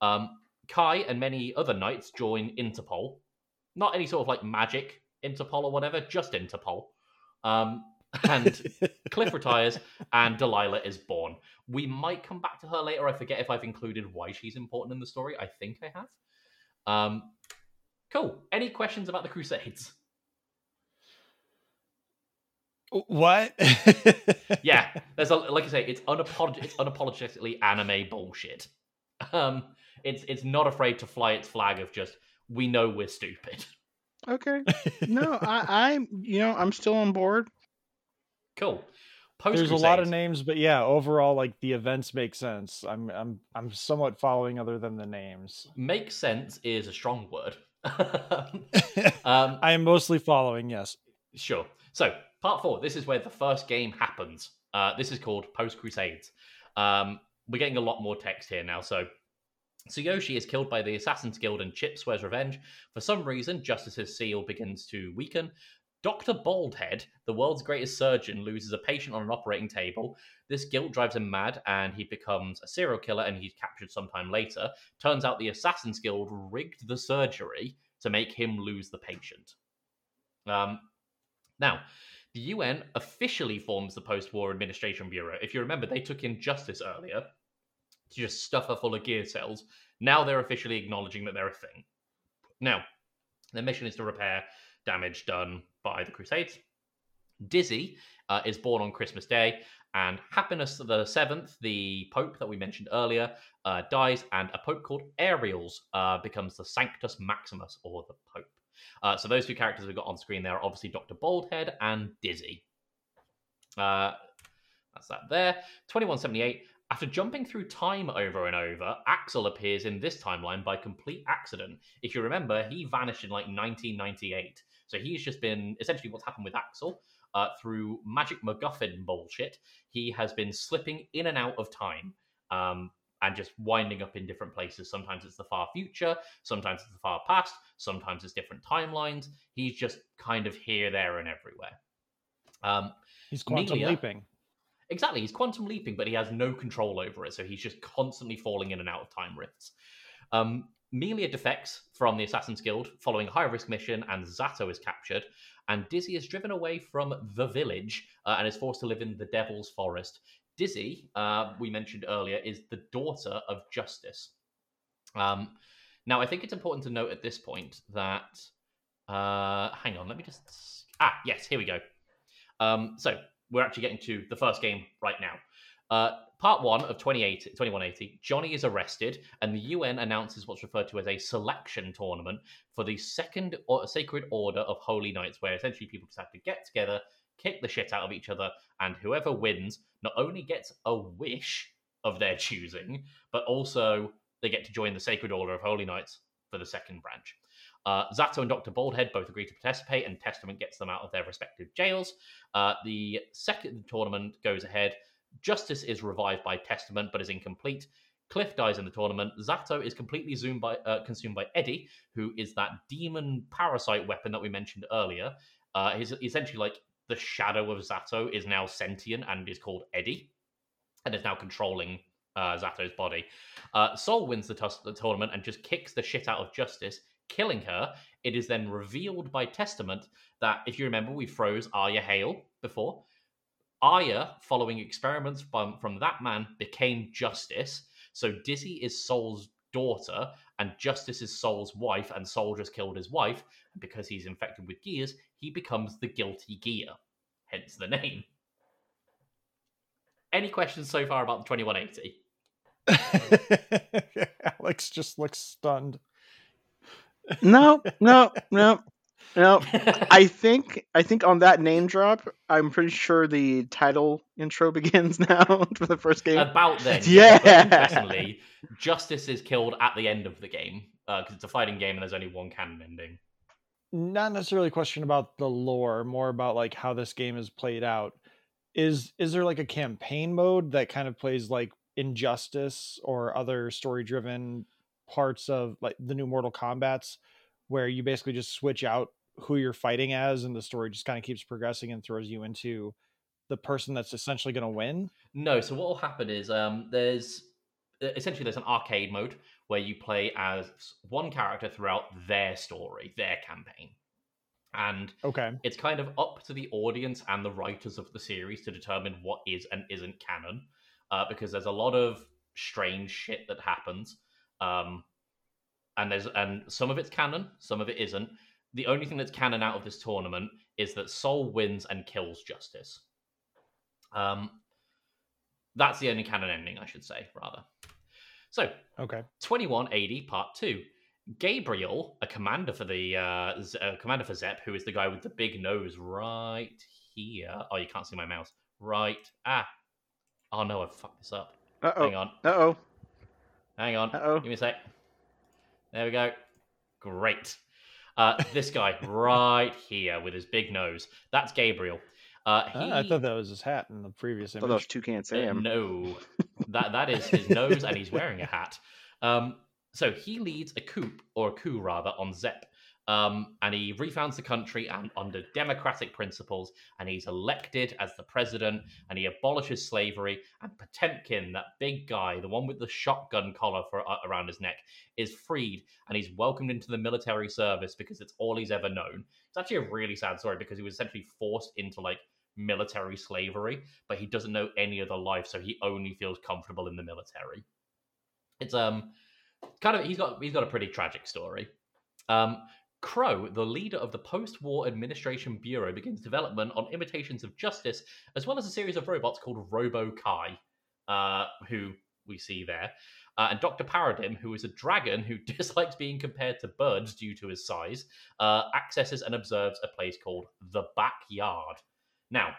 D: Um, Ky and many other knights join Interpol. Not any sort of like magic Interpol or whatever, just Interpol. Um, and Cliff retires, and Delilah is born. We might come back to her later. I forget if I've included why she's important in the story. I think I have. Um, cool. Any questions about the Crusades?
B: What?
D: yeah, there's a like I say, it's unapolog- it's unapologetically anime bullshit. Um, it's it's not afraid to fly its flag of just we know we're stupid.
C: Okay. No, I, I'm you know I'm still on board.
D: Cool.
B: Post There's a lot of names, but yeah, overall, like the events make sense. I'm I'm I'm somewhat following other than the names.
D: Make sense is a strong word. um,
B: I am mostly following. Yes.
D: Sure. So, part four. This is where the first game happens. Uh, this is called Post Crusades. Um, we're getting a lot more text here now. So Tsuyoshi is killed by the Assassin's Guild and Chip swears revenge. For some reason, Justice's seal begins to weaken. Dr. Baldhead, the world's greatest surgeon, loses a patient on an operating table. This guilt drives him mad and he becomes a serial killer and he's captured sometime later. Turns out the Assassin's Guild rigged the surgery to make him lose the patient. Um, now, the UN officially forms the Post War Administration Bureau. If you remember, they took in Justice earlier to just stuff her full of gear cells. Now they're officially acknowledging that they're a thing. Now, their mission is to repair damage done by the Crusades. Dizzy uh, is born on Christmas Day, and Happiness the Seventh, the Pope that we mentioned earlier, uh, dies, and a Pope called Ariels uh, becomes the Sanctus Maximus, or the Pope. Uh, so those two characters we've got on screen there are obviously Dr. Baldhead and Dizzy. Uh, that's that there. 2178. After jumping through time over and over, Axl appears in this timeline by complete accident. If you remember, he vanished in like 1998. So he's just been essentially what's happened with Axl uh, through magic MacGuffin bullshit. He has been slipping in and out of time um, and just winding up in different places. Sometimes it's the far future, sometimes it's the far past, sometimes it's different timelines. He's just kind of here, there, and everywhere. Um,
B: He's quantum
D: Melia-
B: leaping.
D: Exactly, he's quantum leaping, but he has no control over it, so he's just constantly falling in and out of time rifts. Um, Millia defects from the Assassin's Guild following a high risk mission, and Zato is captured. And Dizzy is driven away from the village uh, and is forced to live in the Devil's Forest. Dizzy, uh, we mentioned earlier, is the daughter of Justice. Um, now, I think it's important to note at this point that. Uh, hang on, let me just. Ah, yes, here we go. Um, so, we're actually getting to the first game right now. Uh, part one of 2080, 2180, Johnny is arrested, and the UN announces what's referred to as a selection tournament for the second or Sacred Order of Holy Knights, where essentially people just have to get together, kick the shit out of each other, and whoever wins not only gets a wish of their choosing, but also they get to join the Sacred Order of Holy Knights for the second branch. Uh, Zato and Dr. Baldhead both agree to participate, and Testament gets them out of their respective jails. Uh, the second tournament goes ahead. Justice is revived by Testament, but is incomplete. Cliff dies in the tournament. Zato is completely by, uh, consumed by Eddie, who is that demon parasite weapon that we mentioned earlier. Uh, he's essentially like the shadow of Zato is now sentient and is called Eddie, and is now controlling uh, Zato's body. Uh, Sol wins the, tus- the tournament and just kicks the shit out of Justice, killing her. It is then revealed by Testament that, if you remember, we froze Aria Hale before. Aria, following experiments from, from that man, became Justice. So Dizzy is Sol's daughter, and Justice is Sol's wife, and Sol just killed his wife. And because he's infected with gears, he becomes the guilty gear, hence the name. Any questions so far about the 2180?
B: Alex just looks stunned.
C: No, no, no, no. I think I think on that name drop, I'm pretty sure the title intro begins now for the first game.
D: About then,
C: Yeah.
D: But interestingly, Justice is killed at the end of the game uh, because it's a fighting game and there's only one canon ending.
B: Not necessarily a question about the lore, more about like how this game is played out. Is is there like a campaign mode that kind of plays like Injustice or other story driven parts of like the new Mortal Kombat's where you basically just switch out who you're fighting as and the story just kind of keeps progressing and throws you into the person that's essentially going to win?
D: No, so what will happen is um, there's essentially there's an arcade mode where you play as one character throughout their story, their campaign, and
B: Okay.
D: it's kind of up to the audience and the writers of the series to determine what is and isn't canon, uh, because there's a lot of strange shit that happens, um, and there's and some of it's canon, some of it isn't. The only thing that's canon out of this tournament is that Sol wins and kills Justice. Um, that's the only canon ending, I should say, rather. So,
B: Okay.
D: 2180 Part 2. Gabriel, a commander for the uh, Z- uh, commander for Zepp, who is the guy with the big nose right here. Oh, you can't see my mouse. Right. Ah. Oh no, I've fucked this up.
C: Uh
D: Hang
C: oh.
D: on.
C: Uh oh.
D: Hang on.
C: Oh.
D: Give me a sec. There we go. Great. Uh, this guy right here with his big nose. That's Gabriel. Uh, he,
B: Ah, I thought that was his hat in the previous
C: I
B: image.
C: thought that was Toucan
D: Uh,
C: Sam.
D: no, that that is his nose, and he's wearing a hat. Um, so he leads a coup, or a coup rather, on Zepp, um, and he refounds the country and under democratic principles, and he's elected as the president, and he abolishes slavery. And Potemkin, that big guy, the one with the shotgun collar for uh, around his neck, is freed, and he's welcomed into the military service because it's all he's ever known. It's actually a really sad story because he was essentially forced into like military slavery, but he doesn't know any other life, so he only feels comfortable in the military. It's um kind of he's got he's got a pretty tragic story. Um, Crow, the leader of the post-war administration bureau, begins development on imitations of justice, as well as a series of robots called Robo Ky, uh, who we see there, uh, and Doctor Paradigm, who is a dragon who dislikes being compared to birds due to his size, uh, accesses and observes a place called the Backyard. Now,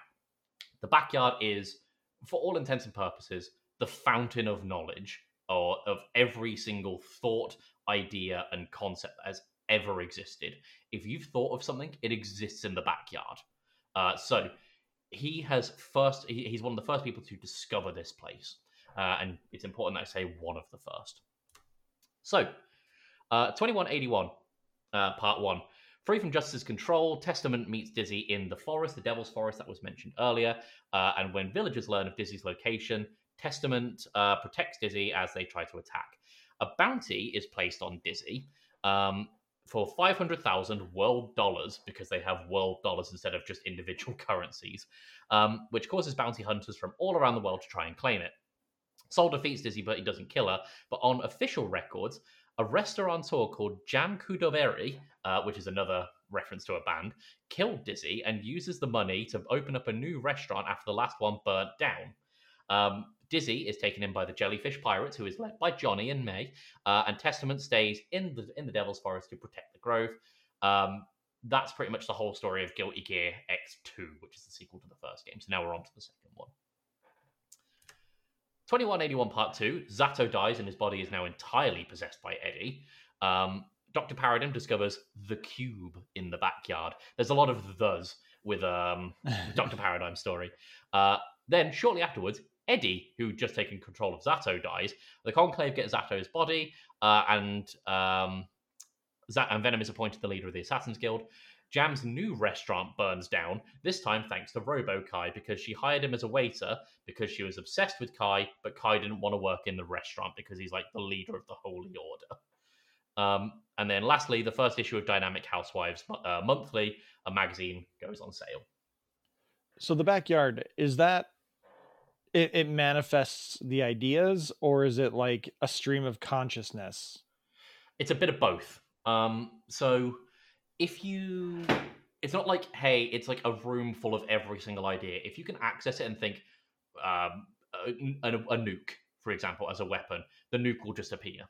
D: the backyard is, for all intents and purposes, the fountain of knowledge or of every single thought, idea, and concept that has ever existed. If you've thought of something, it exists in the backyard. Uh, so he has first, he, he's one of the first people to discover this place. Uh, and it's important that I say one of the first. So, uh, 2181, uh, part one. Free from Justice's control, Testament meets Dizzy in the forest, the Devil's Forest that was mentioned earlier. Uh, and when villagers learn of Dizzy's location, Testament uh, protects Dizzy as they try to attack. A bounty is placed on Dizzy um, for 500,000 world dollars because they have world dollars instead of just individual currencies, um, which causes bounty hunters from all around the world to try and claim it. Sol defeats Dizzy, but he doesn't kill her. But on official records, a restaurateur called Jam Kuradoberi, uh, which is another reference to a band, killed Dizzy and uses the money to open up a new restaurant after the last one burnt down. Um, Dizzy is taken in by the Jellyfish Pirates, who is led by Johnny and May, uh, and Testament stays in the in the Devil's Forest to protect the Grove. Um, that's pretty much the whole story of Guilty Gear X2, which is the sequel to the first game. So now we're on to the second one. 2181 Part 2, Zato dies and his body is now entirely possessed by Eddie. Um, Dr. Paradigm discovers the cube in the backyard. There's a lot of thes with um, Dr. Paradigm's story. Uh, then, shortly afterwards, Eddie, who just taken control of Zato, dies. The Conclave get Zato's body, uh, and um, Zat- and Venom is appointed the leader of the Assassin's Guild. Jam's new restaurant burns down, this time thanks to Robo Ky, because she hired him as a waiter because she was obsessed with Ky, but Ky didn't want to work in the restaurant because he's like the leader of the Holy Order. Um, and then lastly, the first issue of Dynamic Housewives uh, Monthly, a magazine, goes on sale.
B: So the backyard is that it, it manifests the ideas, or is it like a stream of consciousness?
D: It's a bit of both. Um, so if you, it's not like hey, it's like a room full of every single idea. If you can access it and think um, a, a, a nuke, for example, as a weapon, the nuke will just appear.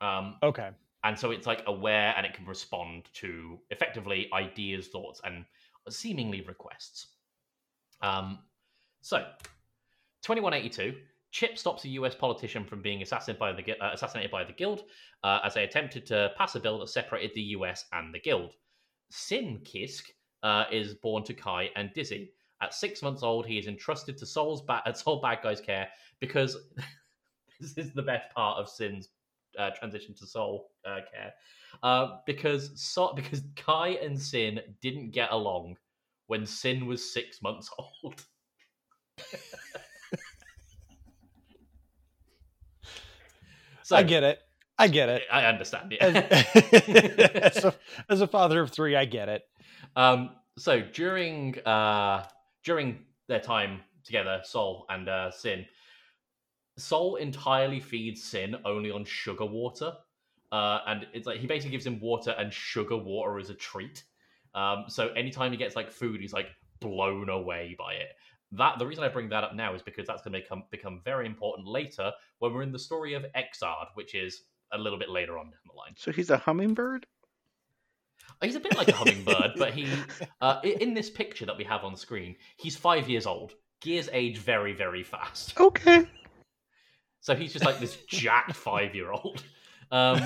D: Um,
B: Okay.
D: and so it's like aware and it can respond to effectively ideas, thoughts, and seemingly requests. Um, so, 2182. Chip stops a U.S. politician from being assassinated by the uh, assassinated by the Guild uh, as they attempted to pass a bill that separated the U.S. and the Guild. Sin Kiske uh, is born to Ky and Dizzy. At six months old, he is entrusted to Sol's ba- Sol Bad Guy's care because this is the best part of Sin's uh, transition to Sol uh, care. Uh, because so- because Ky and Sin didn't get along when Sin was six months old. So
B: I get it. I get it.
D: I understand
B: As, as, a, as a father of three, I get it.
D: um, so during uh, during their time together, Sol and uh, Sin, Sol entirely feeds Sin only on sugar water, uh, and it's like he basically gives him water and sugar water as a treat. Um, so anytime he gets like food, he's like blown away by it. That the reason I bring that up now is because that's going to become become very important later when we're in the story of Xrd, which is a little bit later on down the line.
C: So he's a hummingbird?
D: He's a bit like a hummingbird, but he uh, in this picture that we have on screen, he's five years old. Gears age very, very fast.
C: Okay.
D: So he's just like this jacked five year old. Um,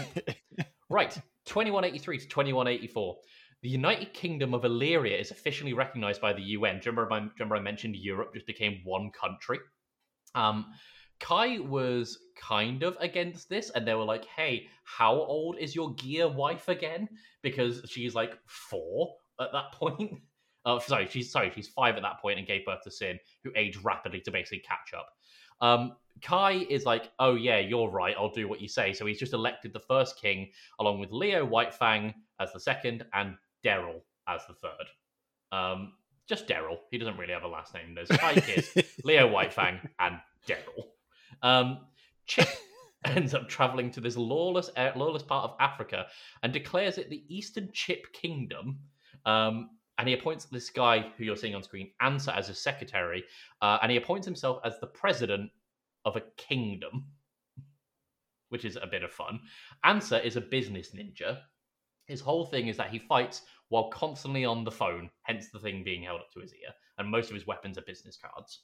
D: right, 2183 to 2184. The United Kingdom of Illyria is officially recognized by the UN. Do you remember, I, do you remember I mentioned Europe just became one country? Um, Ky was kind of against this, and they were like, "Hey, how old is your gear wife again?" Because she's like four at that point. Oh, sorry, she's sorry, she's five at that point and gave birth to Sin, who aged rapidly to basically catch up. Um, Ky is like, "Oh yeah, you're right. I'll do what you say." So he's just elected the first king, along with Leo Whitefang as the second and Daryl as the third. Um, just Daryl. He doesn't really have a last name. There's Kiss, Leo Whitefang, and Daryl. Um, Chipp ends up traveling to this lawless, uh, lawless part of Africa and declares it the Eastern Chipp Kingdom. Um, and he appoints this guy who you're seeing on screen, Answer, as his secretary, uh, and he appoints himself as the president of a kingdom, which is a bit of fun. Answer is a business ninja. His whole thing is that he fights while constantly on the phone, hence the thing being held up to his ear, and most of his weapons are business cards.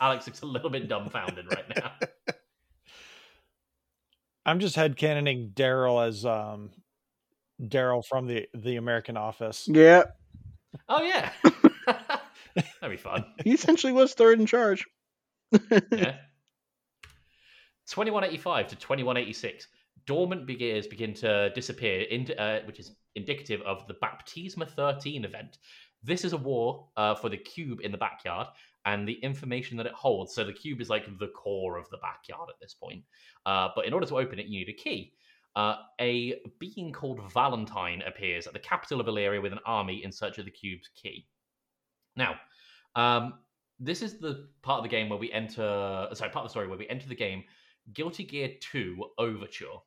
D: Alex looks a little bit dumbfounded right now.
B: I'm just headcanoning Daryl as um Daryl from the the American Office.
C: Yeah,
D: Oh yeah, that'd be fun.
C: he essentially was third in charge.
D: Yeah. 2185 to 2186, dormant gears begin to disappear, into, uh, which is indicative of the Baptisma 13 event. This is a war uh, for the cube in the backyard and the information that it holds. So the cube is like the core of the backyard at this point. Uh, but in order to open it, you need a key. Uh, a being called Valentine appears at the capital of Illyria with an army in search of the cube's key. Now, um, this is the part of the game where we enter. Sorry, part of the story where we enter the game. Guilty Gear 2 Overture.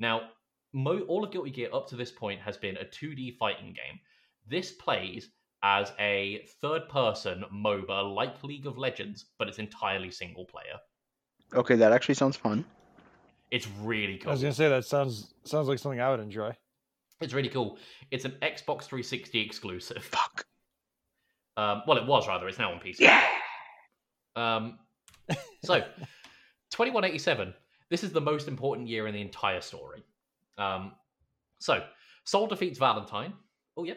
D: Now, mo- all of Guilty Gear up to this point has been a 2D fighting game. This plays as a third person MOBA like League of Legends, but it's entirely single player.
C: Okay, that actually sounds fun.
D: It's really cool.
B: I
D: cool.
B: was gonna say that sounds sounds like something I would enjoy.
D: It's really cool. It's an Xbox 360 exclusive.
C: Fuck.
D: Um, well, it was rather. It's now on PC.
C: Yeah.
D: Um, so, 2187. This is the most important year in the entire story. Um, so, Sol defeats Valentine. Oh, yeah.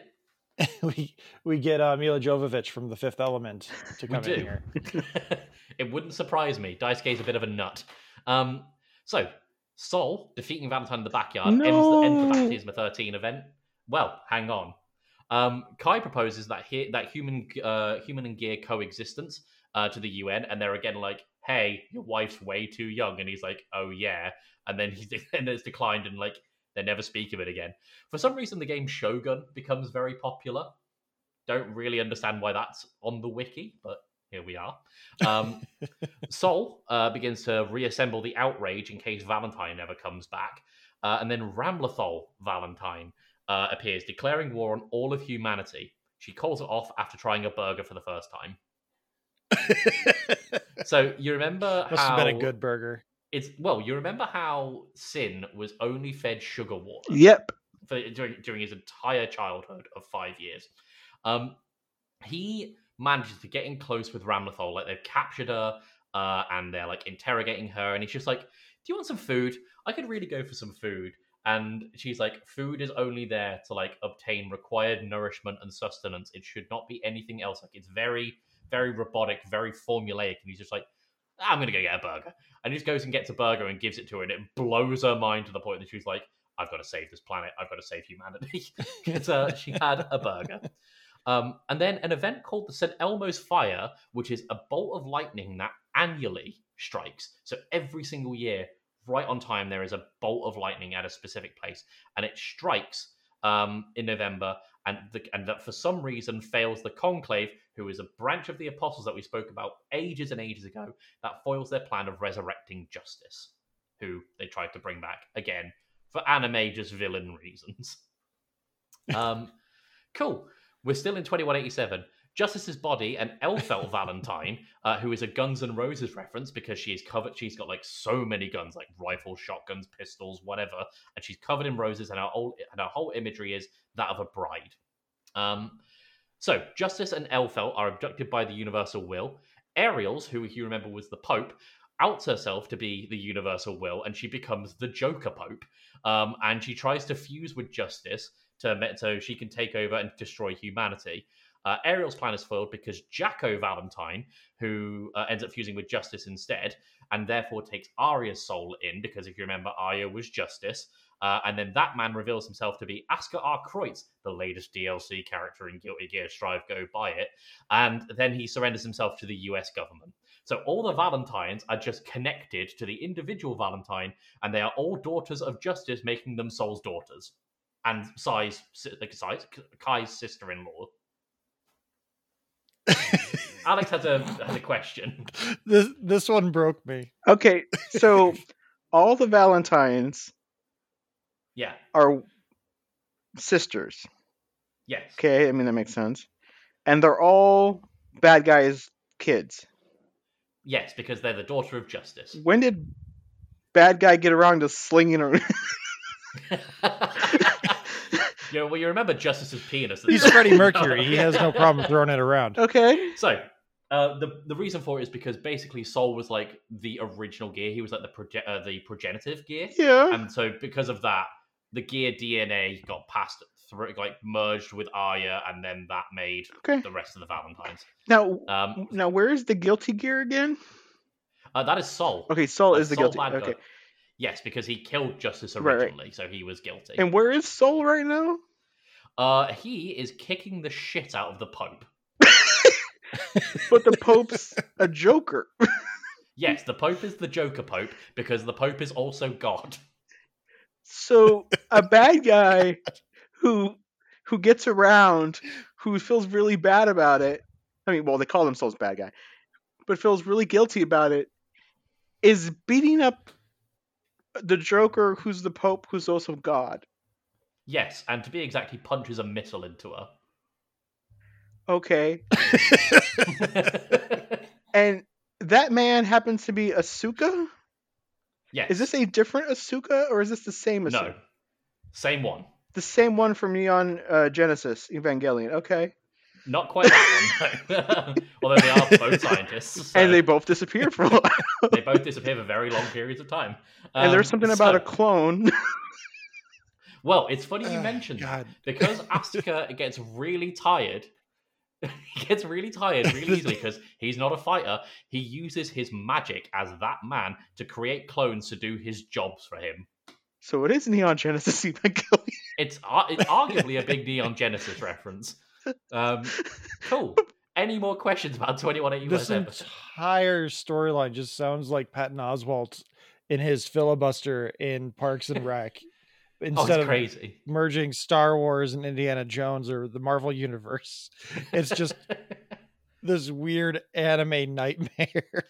B: we we get uh, Milla Jovovich from The Fifth Element to
D: We
B: come in here.
D: it wouldn't surprise me. Daisuke's a bit of a nut. Um, so, Sol defeating Valentine in the backyard ends, the, ends the
C: No.
D: Baptisma 13 event. Well, hang on. Um, Ky proposes that he, that human uh, human and gear coexistence uh, to the UN, and they're again like, "Hey, your wife's way too young," and he's like, "Oh yeah," and then he's and it's declined, and like they never speak of it again. For some reason, the game Shogun becomes very popular. Don't really understand why that's on the wiki, but here we are. Um, Sol uh, begins to reassemble the outrage in case Valentine never comes back. Uh, and then Ramlethal Valentine uh, appears, declaring war on all of humanity. She calls it off after trying a burger for the first time. So you remember
B: Must
D: how
B: have been a good burger.
D: it's well, you remember how Sin was only fed sugar water
C: Yep.
D: for during, during his entire childhood of five years. Um, he manages to get in close with Ramlethal, like they've captured her uh, and they're like interrogating her, and he's just like, "Do you want some food? I could really go for some food." And she's like, "Food is only there to like obtain required nourishment and sustenance. It should not be anything else. Like it's very, very robotic, very formulaic." And he's just like, "I'm gonna go get a burger," and he just goes and gets a burger and gives it to her, and it blows her mind to the point that she's like, I've got to save this planet. I've got to save humanity. Because uh, she had a burger. Um, and then an event called the St. Elmo's Fire, which is a bolt of lightning that annually strikes. So every single year, right on time, there is a bolt of lightning at a specific place, and it strikes um, in November. And, the, and that for some reason fails the Conclave, who is a branch of the Apostles that we spoke about ages and ages ago, that foils their plan of resurrecting Justice, who they tried to bring back again for anime just villain reasons. Um, cool. We're still in 2187. Justice's body and Elphelt Valentine, uh, who is a Guns N' Roses reference because she is covered. She's got like so many guns, like rifles, shotguns, pistols, whatever, and she's covered in roses, and her whole and her whole imagery is that of a bride. Um, so Justice and Elphelt are abducted by the Universal Will. Ariels, who you remember was the Pope, outs herself to be the Universal Will, and she becomes the Joker Pope. Um, and she tries to fuse with Justice to so she can take over and destroy humanity. Uh, Ariel's plan is foiled because Jack-O Valentine, who uh, ends up fusing with Justice instead, and therefore takes Aria's soul in, because if you remember, Aria was Justice. Uh, and then that man reveals himself to be Asuka R. Kreutz, the latest DLC character in Guilty Gear Strive Go Buy It. And then he surrenders himself to the US government. So all the Valentines are just connected to the individual Valentine, and they are all daughters of justice, making them Sol's daughters. And Sai's, Sai's, Ky's sister-in-law. Alex has a has a question.
B: this this one broke me.
C: Okay, so all the Valentines
D: Yeah.
C: are sisters.
D: Yes.
C: Okay, I mean that makes sense. And they're all bad guys' kids.
D: Yes, because they're the daughter of justice.
C: When did bad guy get around to slinging around?
D: you know, well, you remember Justice's penis.
B: He's
D: time.
B: Freddie Mercury. He has no problem throwing it around.
C: okay.
D: So, uh, the the reason for it is because basically Sol was like the original gear. He was like the proge- uh, the progenitive gear,
C: Yeah.
D: and so because of that, the gear DNA got passed through, like merged with Aria, and then that made
C: Okay.
D: the rest of the Valentines.
C: Now,
D: Um,
C: now where is the guilty gear again?
D: uh, that is Sol.
C: Okay, Sol
D: Like,
C: is the
D: Soul
C: guilty.
D: bad guy.
C: Okay.
D: Yes, because he killed Justice
C: Right, right.
D: originally, so he was guilty.
C: And where is Sol right now?
D: Uh, he is kicking the shit out of the Pope.
C: But the Pope's a Joker.
D: Yes, the Pope is the Joker Pope because the Pope is also God.
C: So a bad guy who who gets around, who feels really bad about it. I mean, well, they call themselves bad guy, but feels really guilty about it. Is beating up the Joker, who's the Pope, who's also God.
D: Yes, and to be exact, he punches a missile into her.
C: Okay, and that man happens to be Asuka.
D: yes.
C: Is this a different Asuka or is this the same Asuka?
D: no? Same one.
C: The same one from Neon uh, Genesis Evangelion. Okay.
D: Not quite that one, no. Although they are both scientists, so
C: And they both disappear for a while.
D: they both disappear for very long periods of time.
C: and there's
D: Um,
C: something about a clone.
D: Well, it's funny you
B: Ugh,
D: mentioned that because Asuka gets really tired. he gets really tired really easily because he's not a fighter. He uses his magic as that man to create clones to do his jobs for him.
C: so it is Neon Genesis Evangelion.
D: It's, it's arguably a big Neon Genesis reference. Um, cool. Any more questions about 2180
B: This entire storyline just sounds like Patton Oswalt in his filibuster in Parks and Rec.
D: Oh,
B: Instead
D: it's
B: of
D: crazy.
B: merging Star Wars and Indiana Jones or the Marvel universe, it's just this weird anime nightmare.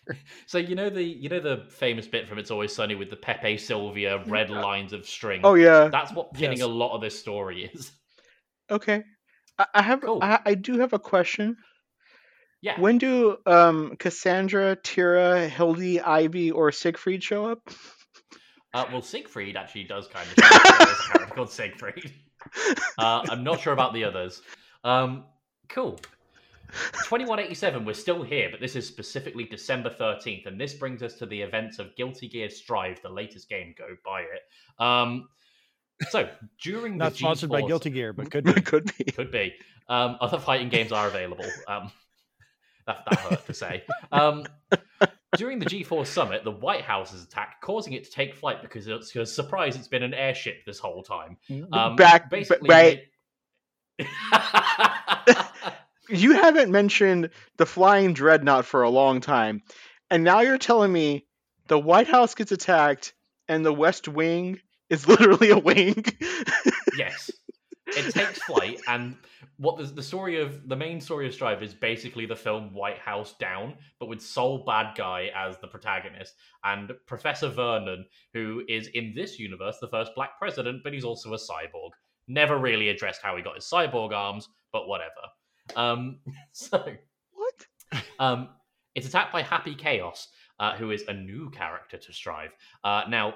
D: so you know the you know the famous bit from It's Always Sunny with the Pepe Sylvia red lines of string.
C: Oh yeah.
D: That's what pinning
B: Yes.
D: a lot of this story is.
C: Okay. I, I have.
D: Cool.
C: I, I do have a question.
D: Yeah.
C: When do um Cassandra, Tira, Hilde, Ivy, or Siegfried show up?
D: Uh, well, Siegfried actually does kind of. There's a character called Siegfried. Uh, I'm not sure about the others. Um, cool. 2187, we're still here, but this is specifically December 13th, and this brings us to the events of Guilty Gear Strive, the latest game. Go buy it. Um, so during
B: Not
D: the
B: sponsored by Guilty Gear, but could be.
C: Could be.
D: could be. Um, other fighting games are available. Um, that, that hurt to say. Um, during the G4 summit, the White House is attacked, causing it to take flight because it's because surprise, it's been an airship this whole time. Um,
C: Back.
D: basically,
C: Right.
D: they-
C: You haven't mentioned the flying dreadnought for a long time, and now you're telling me the White House gets attacked and the West Wing is literally a wing.
D: yes, it takes flight, and what the, the story of the main story of Strive is basically the film White House Down, but with Sol Bad Guy as the protagonist, and Professor Vernon, who is in this universe the first black president, but he's also a cyborg. Never really addressed how he got his cyborg arms, but whatever. Um, so
C: what?
D: um, it's attacked by Happy Chaos, uh, who is a new character to Strive. Uh, now,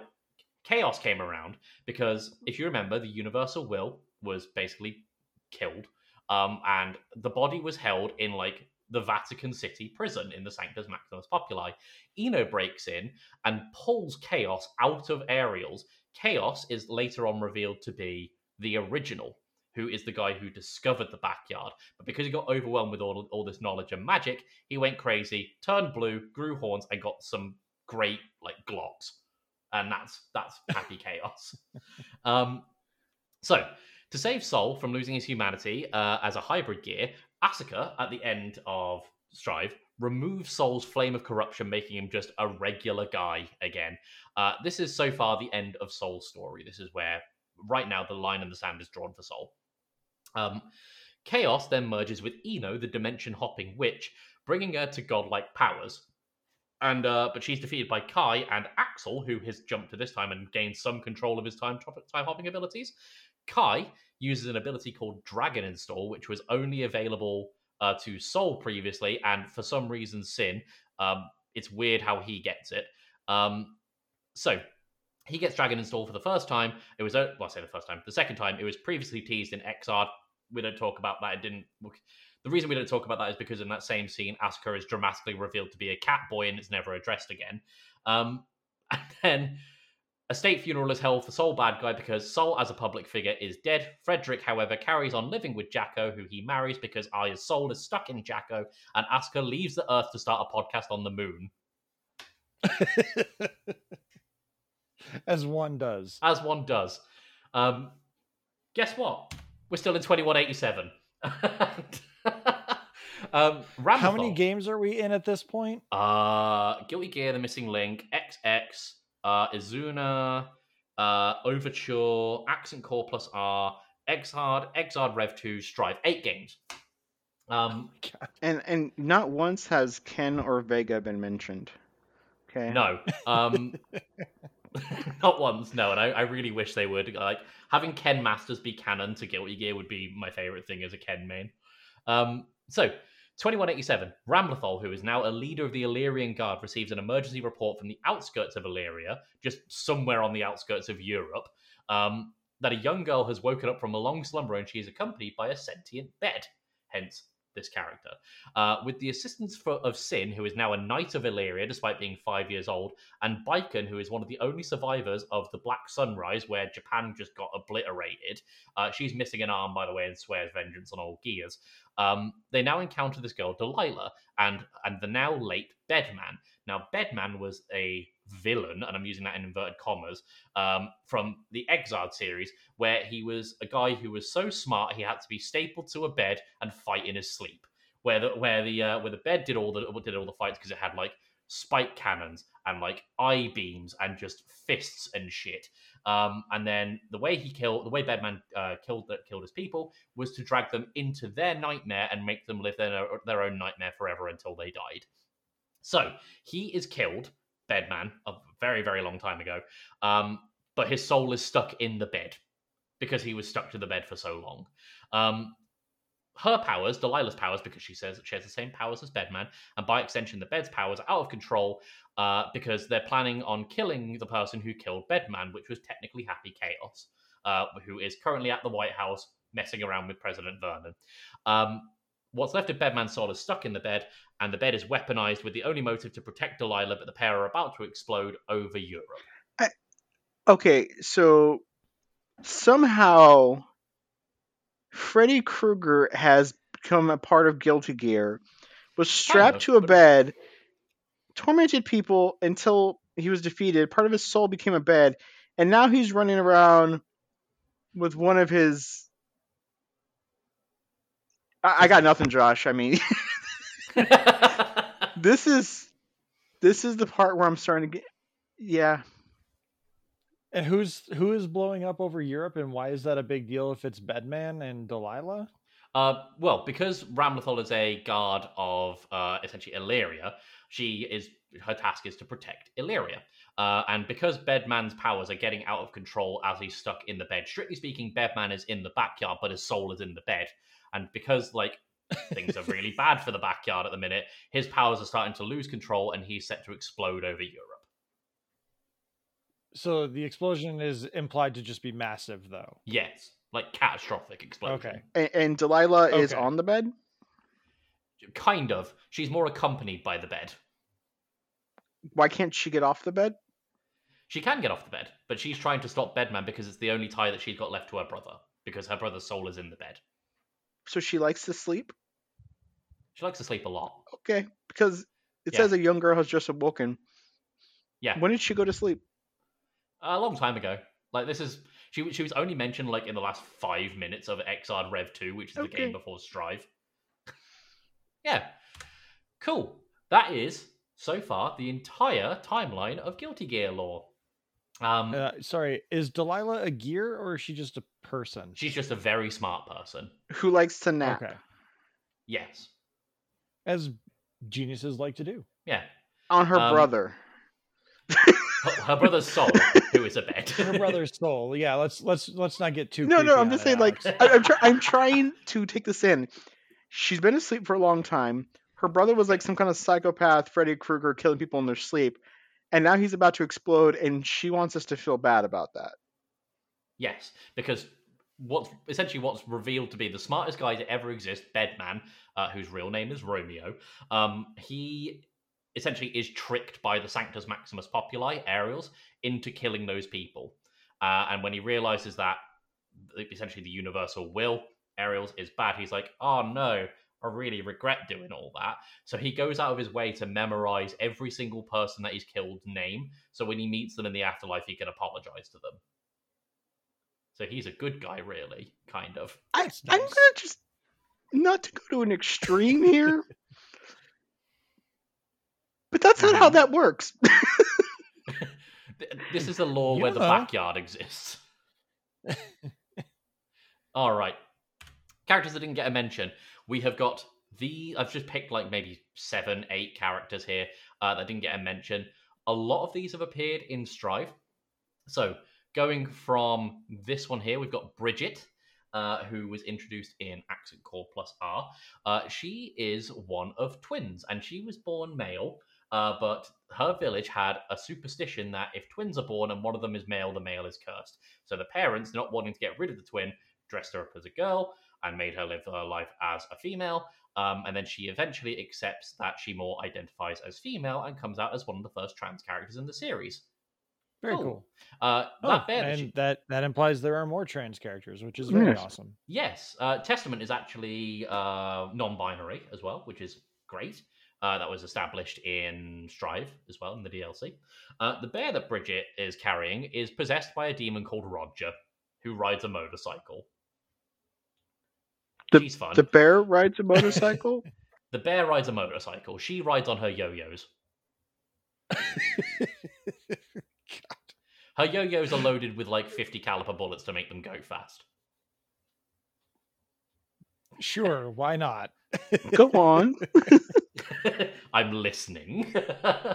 D: Chaos came around because, if you remember, the Universal Will was basically killed, um, and the body was held in like the Vatican City prison in the Sanctus Maximus Populi. I-No breaks in and pulls Chaos out of Ariel's. Chaos is later on revealed to be the original. who is the guy who discovered the backyard. But because he got overwhelmed with all, all this knowledge and magic, he went crazy, turned blue, grew horns, and got some great like glocks. And that's that's happy chaos. Um, so to save Sol from losing his humanity uh, as a hybrid gear, Asuka at the end of Strive removes Sol's flame of corruption, making him just a regular guy again. Uh, this is so far the end of Sol's story. This is where right now the line in the sand is drawn for Sol. Um, Chaos then merges with I-No, the dimension hopping witch, bringing her to godlike powers. And uh, but she's defeated by Ky and Axl, who has jumped to this time and gained some control of his time time hopping abilities. Ky uses an ability called Dragon Install, which was only available uh, to Sol previously, and for some reason, Sin. Um, it's weird how he gets it. Um, so he gets Dragon Install for the first time. It was, well, I say the first time. The second time, it was previously teased in Xrd. We don't talk about that. It didn't. The reason we don't talk about that is because in that same scene, Asuka is dramatically revealed to be a cat boy, and it's never addressed again. Um, and then a state funeral is held for Sol Bad Guy because Sol, as a public figure, is dead. Frederick, however, carries on living with Jack-O, who he marries because Aya's soul is stuck in Jack-O, and Asuka leaves the Earth to start a podcast on the moon.
B: As one does.
D: As one does. Um, guess what? We're still in 2187. um,
B: How many games are we in at this point?
D: Uh, Guilty Gear, The Missing Link, XX, uh, Izuna, uh, Overture, Accent Core plus R, Xrd, Xrd Rev 2, Strive. Eight games. Um,
C: oh and and not once has Ken or Vega been mentioned. Okay.
D: No. Um, not once. No, and I, I really wish they would. Like having Ken Masters be canon to Guilty Gear would be my favorite thing as a Ken main. Um, so 2187, Ramlethal, who is now a leader of the Illyrian Guard, receives an emergency report from the outskirts of Illyria, just somewhere on the outskirts of Europe, um, that a young girl has woken up from a long slumber and she is accompanied by a sentient bed. Hence, this character. Uh, with the assistance for, of Sin, who is now a knight of Illyria despite being five years old, and Baiken, who is one of the only survivors of the Black Sunrise, where Japan just got obliterated. Uh, she's missing an arm, by the way, and swears vengeance on all Gears. Um, they now encounter this girl, Delilah, and and the now late Bedman. Now, Bedman was a villain, and I'm using that in inverted commas, um, from the Xrd series, where he was a guy who was so smart he had to be stapled to a bed and fight in his sleep. Where the where the uh, where the bed did all the did all the fights because it had like spike cannons and like eye beams and just fists and shit. Um, and then the way he killed, the way Bedman uh, killed killed his people was to drag them into their nightmare and make them live their their own nightmare forever until they died. So he is killed, Bedman, a very very long time ago. Um, but his soul is stuck in the bed because he was stuck to the bed for so long. Um, her powers, Delilah's powers, because she says that she has the same powers as Bedman, and by extension, the bed's powers are out of control uh, because they're planning on killing the person who killed Bedman, which was technically Happy Chaos, uh, who is currently at the White House messing around with President Vernon. Um, what's left of Bedman's soul is stuck in the bed, and the bed is weaponized with the only motive to protect Delilah, but the pair are about to explode over Europe.
C: I, okay, so somehow Freddy Krueger has become a part of Guilty Gear, was strapped to a bed, tormented people until he was defeated. Part of his soul became a bed, and now he's running around with one of his. I, I got nothing, Josh. I mean, this is this is the part where I'm starting to get. Yeah,
B: and who's who is blowing up over Europe, and why is that a big deal if it's Bedman and Delilah?
D: Uh, well, because Ramlethal is a guard of uh, essentially Illyria, she is her task is to protect Illyria. Uh, and because Bedman's powers are getting out of control as he's stuck in the bed, strictly speaking, Bedman is in the backyard, but his soul is in the bed. And because like things are really bad for the backyard at the minute, his powers are starting to lose control, and he's set to explode over Europe.
B: So the explosion is implied to just be massive, though.
D: Yes, like catastrophic explosion.
B: Okay.
C: And, and Delilah okay. is on the bed.
D: Kind of. She's more accompanied by the bed.
C: Why can't she get off the bed?
D: She can get off the bed, but she's trying to stop Bedman because it's the only tie that she's got left to her brother. because her brother's soul is in the bed.
C: So she likes to sleep.
D: She likes to sleep a lot.
C: Okay, because it
D: Yeah.
C: says a young girl has just awoken.
D: Yeah,
C: When did she go to sleep?
D: a long time ago. Like this is she she was only mentioned like in the last five minutes of Xrd Rev Two, which is the game before Strive. yeah, cool. That is so far the entire timeline of Guilty Gear lore. Um,
B: Uh, sorry, is Delilah a gear or is she just a person?
D: she's just a very smart person.
C: Who likes to nap?
B: Okay,
D: Yes.
B: as geniuses like to do.
D: Yeah.
C: On her
D: Um,
C: brother.
D: Her, her brother's soul, who is a bed.
B: Her brother's soul. Yeah, let's let's let's not get too.
C: No, no, I'm just saying, like,
B: Alex.
C: I, I'm, try- I'm trying to take this in. She's been asleep for a long time. Her brother was like some kind of psychopath, Freddy Krueger, killing people in their sleep, and now he's about to explode, and she wants us to feel bad about that.
D: Yes, because what's essentially what's revealed to be the smartest guy to ever exist, Bedman, uh, whose real name is Romeo. Um, he essentially is tricked by the Sanctus Maximus Populi, Ariels, into killing those people. Uh, and when he realizes that essentially the universal will, Ariels, is bad, he's like, oh no, I really regret doing all that. So he goes out of his way to memorize every single person that he's killed name. So when he meets them in the afterlife, he can apologize to them. So he's a good guy, really, kind of.
C: I,
B: That's
C: I'm gonna just not to go to an extreme here, but that's not how
D: Mhm.
C: that works.
D: This is a lore
B: You
D: where the backyard exists. All right. Characters that didn't get a mention. We have got the. I've just picked like maybe seven, eight characters here uh, that didn't get a mention. A lot of these have appeared in Strive. So going from this one here, we've got Bridget, uh, who was introduced in Accent Core Plus R. Uh, she is one of twins, and she was born male. Uh, but her village had a superstition that if twins are born and one of them is male, the male is cursed. So the parents, not wanting to get rid of the twin, dressed her up as a girl and made her live her life as a female. Um, and then she eventually accepts that she more identifies as female and comes out as one of the first trans characters in the series.
B: Very
D: Cool.
B: cool.
D: Uh,
B: Oh,
D: that bear that
B: and
D: she-
B: that that implies there are more trans characters, which is very
C: Yes.
B: awesome.
D: Yes, uh, Testament is actually uh, non-binary as well, which is great. Uh, that was established in Strive as well in the DLC. Uh, the bear that Bridget is carrying is possessed by a demon called Roger, who rides a motorcycle.
C: The-
D: She's fun.
C: the bear rides a motorcycle.
D: The bear rides a motorcycle. She rides on her yo-yos. Her yo-yos are loaded with like 50 caliber bullets to make them go fast.
B: Sure, why not?
C: Go on.
D: I'm listening.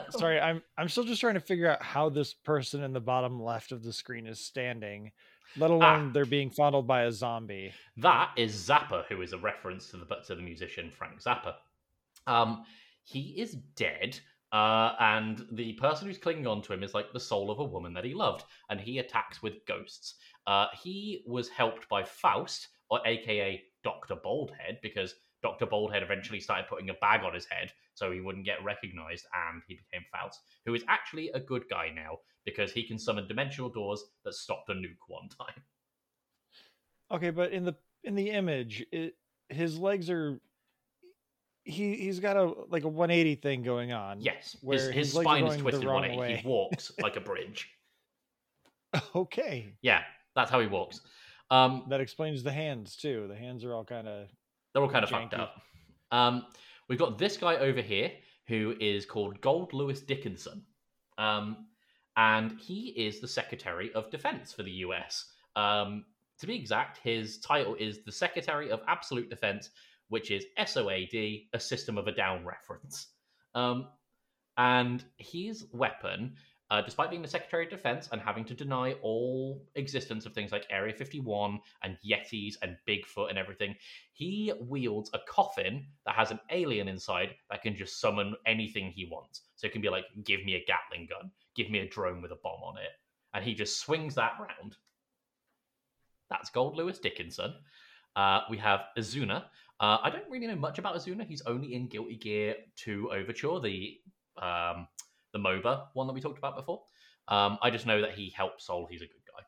B: Sorry, I'm I'm still just trying to figure out how this person in the bottom left of the screen is standing, let alone
D: Ah.
B: they're being fondled by a zombie.
D: That is Zappa, who is a reference to the to the musician Frank Zappa. Um, he is dead, uh, and the person who's clinging on to him is like the soul of a woman that he loved, and he attacks with ghosts. Uh, he was helped by Faust, or AKA Doctor Baldhead, because Doctor Baldhead eventually started putting a bag on his head so he wouldn't get recognized, and he became Faust, who is actually a good guy now because he can summon dimensional doors that stopped a nuke one time.
B: Okay, but in the in the image, it, his legs are he he's got a like a 180 thing going on.
D: Yes,
B: where
D: his, his
B: his
D: spine is twisted
B: wrong
D: 180.
B: way.
D: He walks like a bridge.
B: Okay,
D: Yeah, that's how he walks. Um,
B: that explains the hands too. The hands are all kind of
D: they're all kind of fucked up. Um, we've got this guy over here who is called Goldlewis Dickinson. Um, and he is the Secretary of Defense for the US. Um, to be exact, his title is the Secretary of Absolute Defense, which is SOAD, a System of a Down reference. Um, and his weapon, uh, despite being the Secretary of Defense and having to deny all existence of things like Area 51 and Yetis and Bigfoot and everything, he wields a coffin that has an alien inside that can just summon anything he wants. So it can be like, give me a Gatling gun, give me a drone with a bomb on it. And he just swings that round. That's Goldlewis Dickinson. Uh, we have Izuna. Uh, I don't really know much about Izuna. He's only in Guilty Gear 2 Overture, the um, the MOBA one that we talked about before. Um, I just know that he helped Sol. He's a good guy.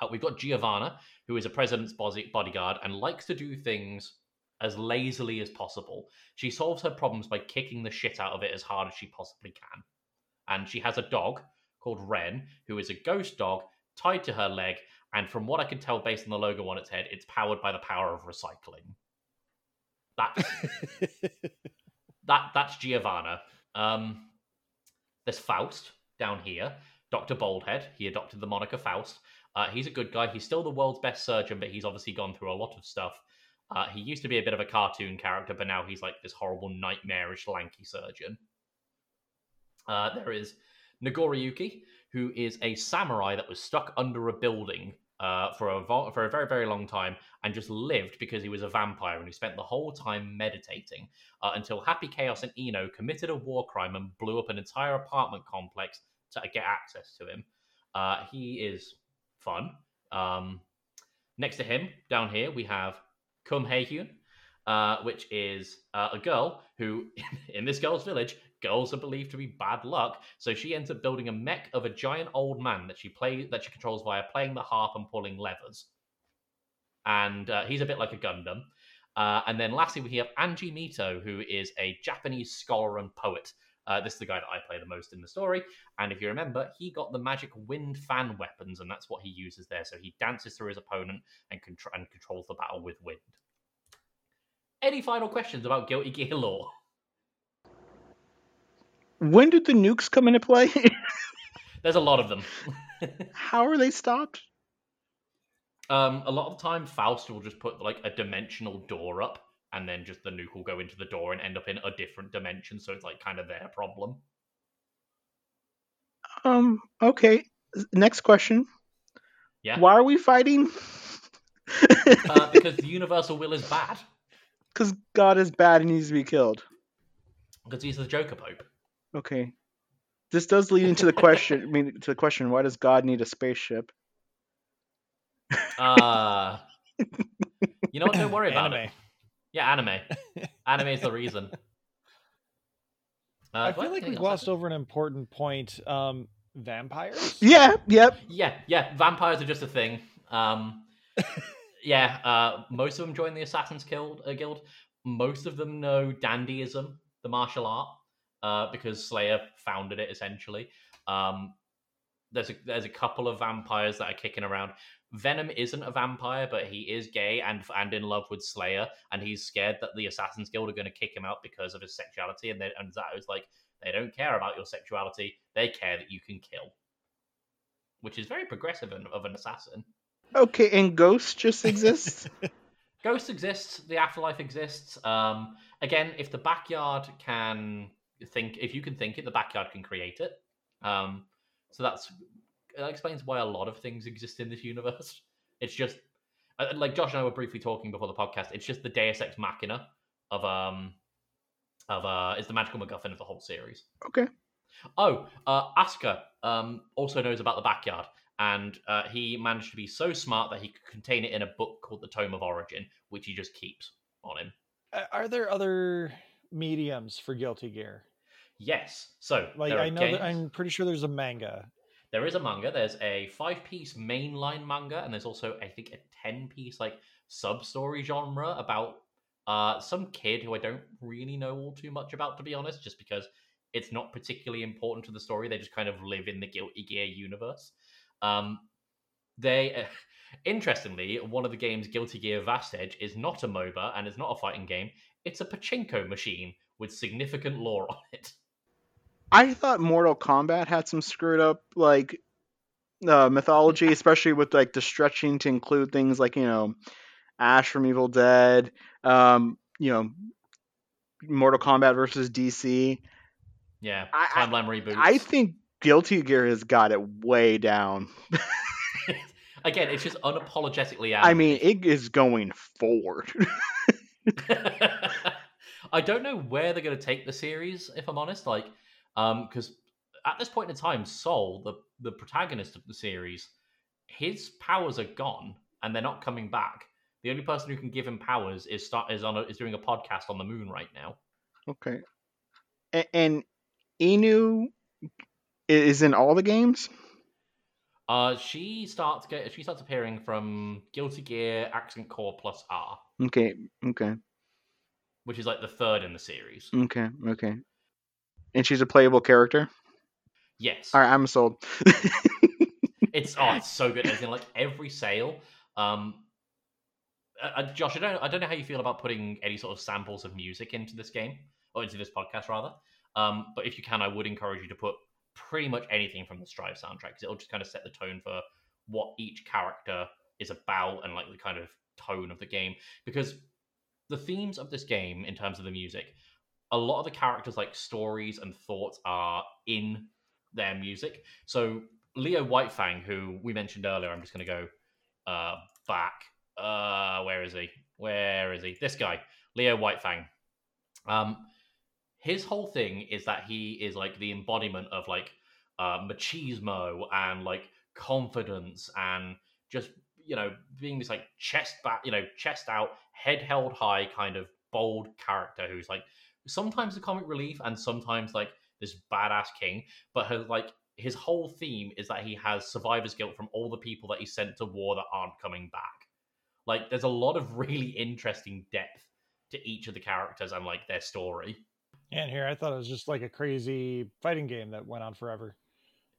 D: Uh, we've got Giovanna, who is a president's body- bodyguard and likes to do things as lazily as possible. She solves her problems by kicking the shit out of it as hard as she possibly can. And she has a dog called Rei, who is a ghost dog tied to her leg. And from what I can tell based on the logo on its head, it's powered by the power of recycling. That's that that's Giovanna. Um, there's Faust down here, Doctor Baldhead. He adopted the moniker Faust. Uh, he's a good guy. He's still the world's best surgeon, but he's obviously gone through a lot of stuff. Uh, he used to be a bit of a cartoon character, but now he's like this horrible, nightmarish, lanky surgeon. Uh, there is Nagoriyuki, who is a samurai that was stuck under a building uh, for a vo- for a very very long time and just lived because he was a vampire and he spent the whole time meditating uh, until Happy Chaos and I-No committed a war crime and blew up an entire apartment complex to get access to him. Uh, he is fun. Um, next to him, down here, we have Kum Hae-hyun, uh, which is uh, a girl who, in this girl's village, girls are believed to be bad luck. So she ends up building a mech of a giant old man that she play that she controls via playing the harp and pulling levers. And uh, he's a bit like a Gundam. Uh, and then lastly, we have Anji Mito, who is a Japanese scholar and poet. Uh, this is the guy that I play the most in the story. And if you remember, he got the magic wind fan weapons, and that's what he uses there. So he dances through his opponent and, contr- and controls the battle with wind. Any final questions about Guilty Gear lore?
C: When did the nukes come into play?
D: There's a lot of them.
C: How are they stopped?
D: um, a lot of the time, Faust will just put like a dimensional door up, and then just the nuke will go into the door and end up in a different dimension. So it's like kind of their problem.
C: Um. Okay. Next question.
D: Yeah.
C: Why are we fighting?
D: Uh, because the universal will is bad.
C: Because God is bad and needs to be killed.
D: Because he's the Joker Pope.
C: Okay. This does lead into the question. I mean, to the question: Why does God need a spaceship?
D: Uh, you know what? Don't worry about
B: Anime.
D: it. Yeah, anime. anime is the reason. Uh,
B: I feel like we
D: else
B: glossed
D: happen?
B: over an important point. Um, vampires.
C: Yeah. Yep.
D: Yeah, yeah. Vampires are just a thing. Um, yeah. Uh, most of them join the Assassins Guild. Uh, guild. Most of them know dandyism, the martial art, uh, because Slayer founded it essentially. Um, there's a there's a couple of vampires that are kicking around. Venom isn't a vampire, but he is gay and and in love with Slayer, and he's scared that the Assassins Guild are going to kick him out because of his sexuality. And then and Zato's like, they don't care about your sexuality; they care that you can kill, which is very progressive of of an assassin.
C: Okay. And ghosts just exist.
D: Ghost exists, the afterlife exists. Um, again, if the backyard can think, if you can think it, the backyard can create it. Um, so that's that explains why a lot of things exist in this universe. It's just uh, like Josh and I were briefly talking before the podcast. It's just the Deus Ex Machina of um of uh is the magical MacGuffin of the whole series.
C: okay.
D: Oh, uh, Asuka um, also knows about the backyard, and uh, he managed to be so smart that he could contain it in a book called the Tome of Origin, which he just keeps on him.
B: Uh, Are there other mediums for Guilty Gear?
D: Yes, so
B: Like I know
D: games.
B: that I'm pretty sure there's a manga.
D: There is a manga. There's a five-piece mainline manga, and there's also I think a ten-piece like sub-story genre about uh, some kid who I don't really know all too much about, to be honest, just because it's not particularly important to the story. They just kind of live in the Guilty Gear universe. Um, they, interestingly, one of the games, Guilty Gear Vast Edge, is not a MOBA and it's not a fighting game. It's a pachinko machine with significant lore on it.
C: I thought Mortal Kombat had some screwed up like uh, mythology, especially with like the stretching to include things like you know Ash from Evil Dead, um, you know Mortal Kombat versus DC.
D: Yeah, timeline reboots.
C: I think Guilty Gear has got it way down.
D: Again, it's just unapologetically.
C: I mean, it is going forward.
D: I don't know where they're going to take the series, if I'm honest. Like, um, because at this point in time, Sol, the the protagonist of the series, his powers are gone and they're not coming back. The only person who can give him powers is start is on a, is doing a podcast on the moon right now.
C: okay, A- and I-No is in all the games.
D: Uh, she starts get she starts appearing from Guilty Gear Accent Core Plus R,
C: Okay, okay,
D: which is like the third in the series.
C: okay, okay. And she's a playable character.
D: Yes,
C: All right, I'm sold.
D: it's oh, it's so good. As in, like every sale. Um, uh, uh, Josh, I don't, I don't know how you feel about putting any sort of samples of music into this game or into this podcast rather. Um, but if you can, I would encourage you to put pretty much anything from the Strive soundtrack because it'll just kind of set the tone for what each character is about and like the kind of tone of the game. Because the themes of this game, in terms of the music, a lot of the characters' like stories and thoughts are in their music. So Leo Whitefang, who we mentioned earlier, I'm just going to go uh, back. Uh, where is he? Where is he? This guy, Leo Whitefang. Um, his whole thing is that he is like the embodiment of like uh, machismo and like confidence and just you know being this like chest back, you know, chest out, head held high, kind of bold character who's like sometimes the comic relief and sometimes like this badass king, but like his whole theme is that he has survivor's guilt from all the people that he sent to war that aren't coming back. Like, there's a lot of really interesting depth to each of the characters and like their story.
B: And here, I thought it was just like a crazy fighting game that went on forever.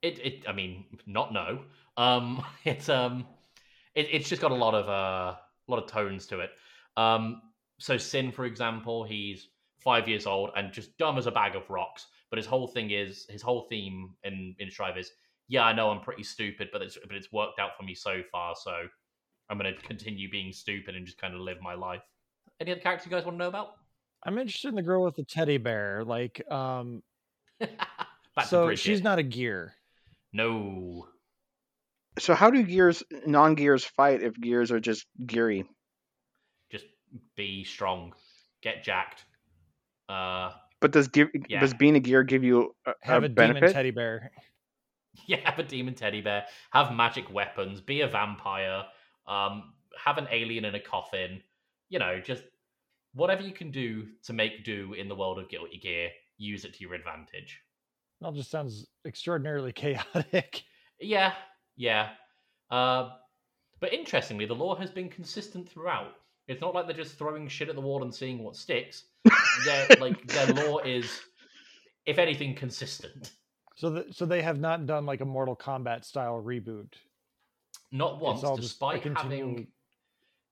D: It, it, I mean, not no. Um, it's um, it, it's just got a lot of uh, a lot of tones to it. Um, so Sin, for example, he's five years old and just dumb as a bag of rocks. But his whole thing is his whole theme in in Strive is, yeah, I know I'm pretty stupid, but it's but it's worked out for me so far, so I'm gonna continue being stupid and just kind of live my life. Any other characters you guys want to know about?
B: I'm interested in the girl with the teddy bear. Like, um, so
D: Bridget.
B: she's not a gear.
D: no.
C: so how do gears, non-gears, fight if gears are just geary?
D: Just be strong, get jacked. Uh,
C: But does give
D: Yeah.
C: does being a gear give you a,
B: Have
C: a
B: a, demon
C: benefit?
B: teddy bear.
D: Yeah, have a demon teddy bear, have magic weapons, be a vampire, um, have an alien in a coffin. You know, just whatever you can do to make do in the world of Guilty Gear, use it to your advantage.
B: That just sounds extraordinarily chaotic.
D: Yeah, yeah. Uh, but interestingly, the lore has been consistent throughout. It's not like they're just throwing shit at the wall and seeing what sticks. their like their lore is, if anything, consistent.
B: So, the, so they have not done like a Mortal Kombat style reboot.
D: Not once,
B: all just a
D: despite having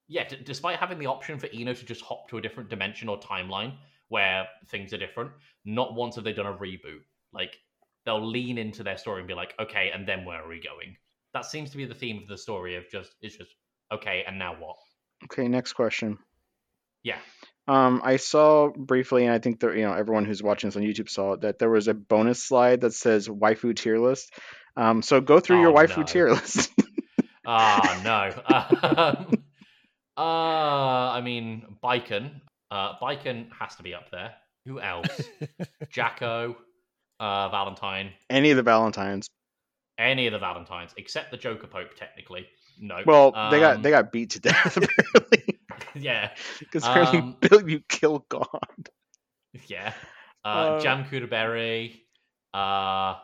D: yeah, d- despite having the option for I-No to just hop to a different dimension or timeline where things are different, not once have they done a reboot. Like they'll lean into their story and be like, okay, and then where are we going? That seems to be the theme of the story of just it's just okay, and now what?
C: Okay, next question.
D: Yeah.
C: Um, I saw briefly, and I think that you know everyone who's watching this on YouTube saw it, that there was a bonus slide that says waifu tier list. Um, so go through your
D: Oh,
C: waifu
D: no.
C: tier list.
D: Ah, no. Um, uh, I mean, Baiken. Uh, Baiken has to be up there. Who else? Jack-O, uh, Valentine,
C: Any of the Valentines.
D: any of the Valentines except the Joker Pope. Technically, no.
C: Well, they got
D: Um,
C: they got beat to death apparently
D: yeah,
C: because apparently
D: Um,
C: Bill, you kill God.
D: yeah. Uh,
B: Uh,
D: Jam Kuradoberi, uh,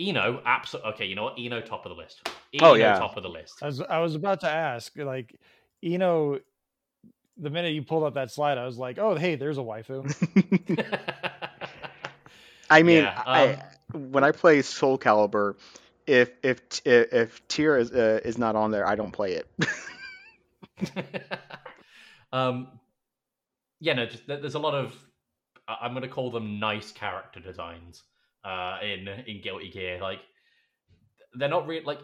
D: I-No. Absolutely. Okay, you know what? I-No top of the list. I-No
C: Oh, yeah.
D: top of the list.
B: I was I was about to ask, like, you know, the minute you pulled up that slide, I was like, oh, hey, there's a waifu.
C: I mean,
D: Yeah,
C: I when I play Soul Calibur, if if t- if tier is uh, is not on there, I don't play it.
D: um, yeah, no, just there's a lot of I- I'm going to call them nice character designs uh, in in Guilty Gear. Like they're not really like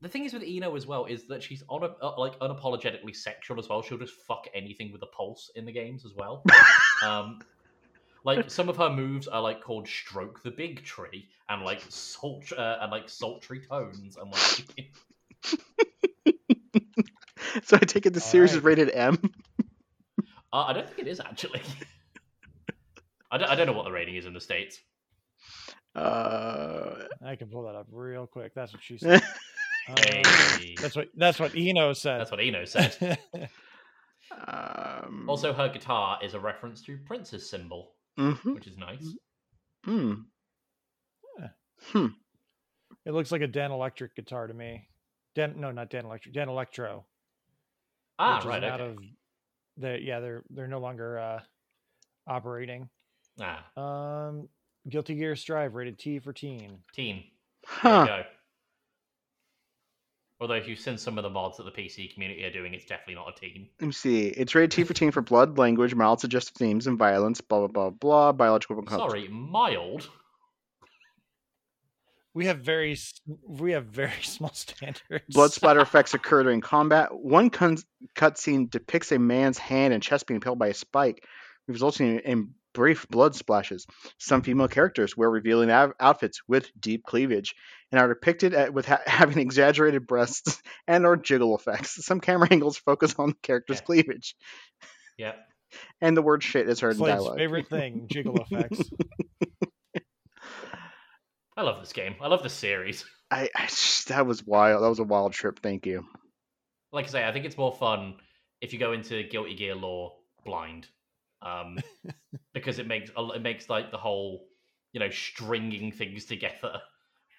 D: the thing is with I-No as well is that she's on a, uh, like unapologetically sexual as well. She'll just fuck anything with a pulse in the games as well. um, like some of her moves are like called stroke the big tree and like salt uh, and like sultry tones and like
C: so I take it the series is rated M.
D: Uh, I don't think it is actually. I don't, I don't know what the rating is in the states.
C: Uh,
B: I can pull that up real quick. That's what she said.
D: Hey,
B: that's what that's what I-No said.
D: that's what I-No said.
C: um,
D: Also, her guitar is a reference to Prince's symbol,
C: mhm,
D: which is nice.
C: hmm.
B: Yeah.
C: Hmm.
B: It looks like a Dan Electric guitar to me. Dan, no, not Dan Electric. Danelectro.
D: Ah,
B: which is
D: right.
B: Out
D: Okay.
B: of the yeah, they're they're no longer uh, operating.
D: Ah,
B: Um, Guilty Gear Strive rated T for teen.
D: teen. There
C: Huh.
D: You go. Although if you've seen some of the mods that the PC community are doing, it's definitely not a team.
C: Let me see. It's rated T for teen for blood, language, mild suggestive themes, and violence. Blah blah blah blah. Biological. con-
D: Sorry, mild.
B: We have very we have very small standards.
C: Blood splatter effects occur during combat. One cun- cutscene depicts a man's hand and chest being impaled by a spike, resulting in, in brief blood splashes. Some female characters wear revealing av- outfits with deep cleavage and are depicted at, with ha- having exaggerated breasts and or jiggle effects. Some camera angles focus on the character's
D: Yeah.
C: cleavage,
D: Yep.
C: and the word "shit" is heard in dialogue.
B: favorite thing, jiggle effects.
D: I love this game. I love the series.
C: I, I just- that was wild. That was a wild trip. Thank you.
D: Like I say, I think it's more fun if you go into Guilty Gear lore blind, um, because it makes it makes like the whole you know stringing things together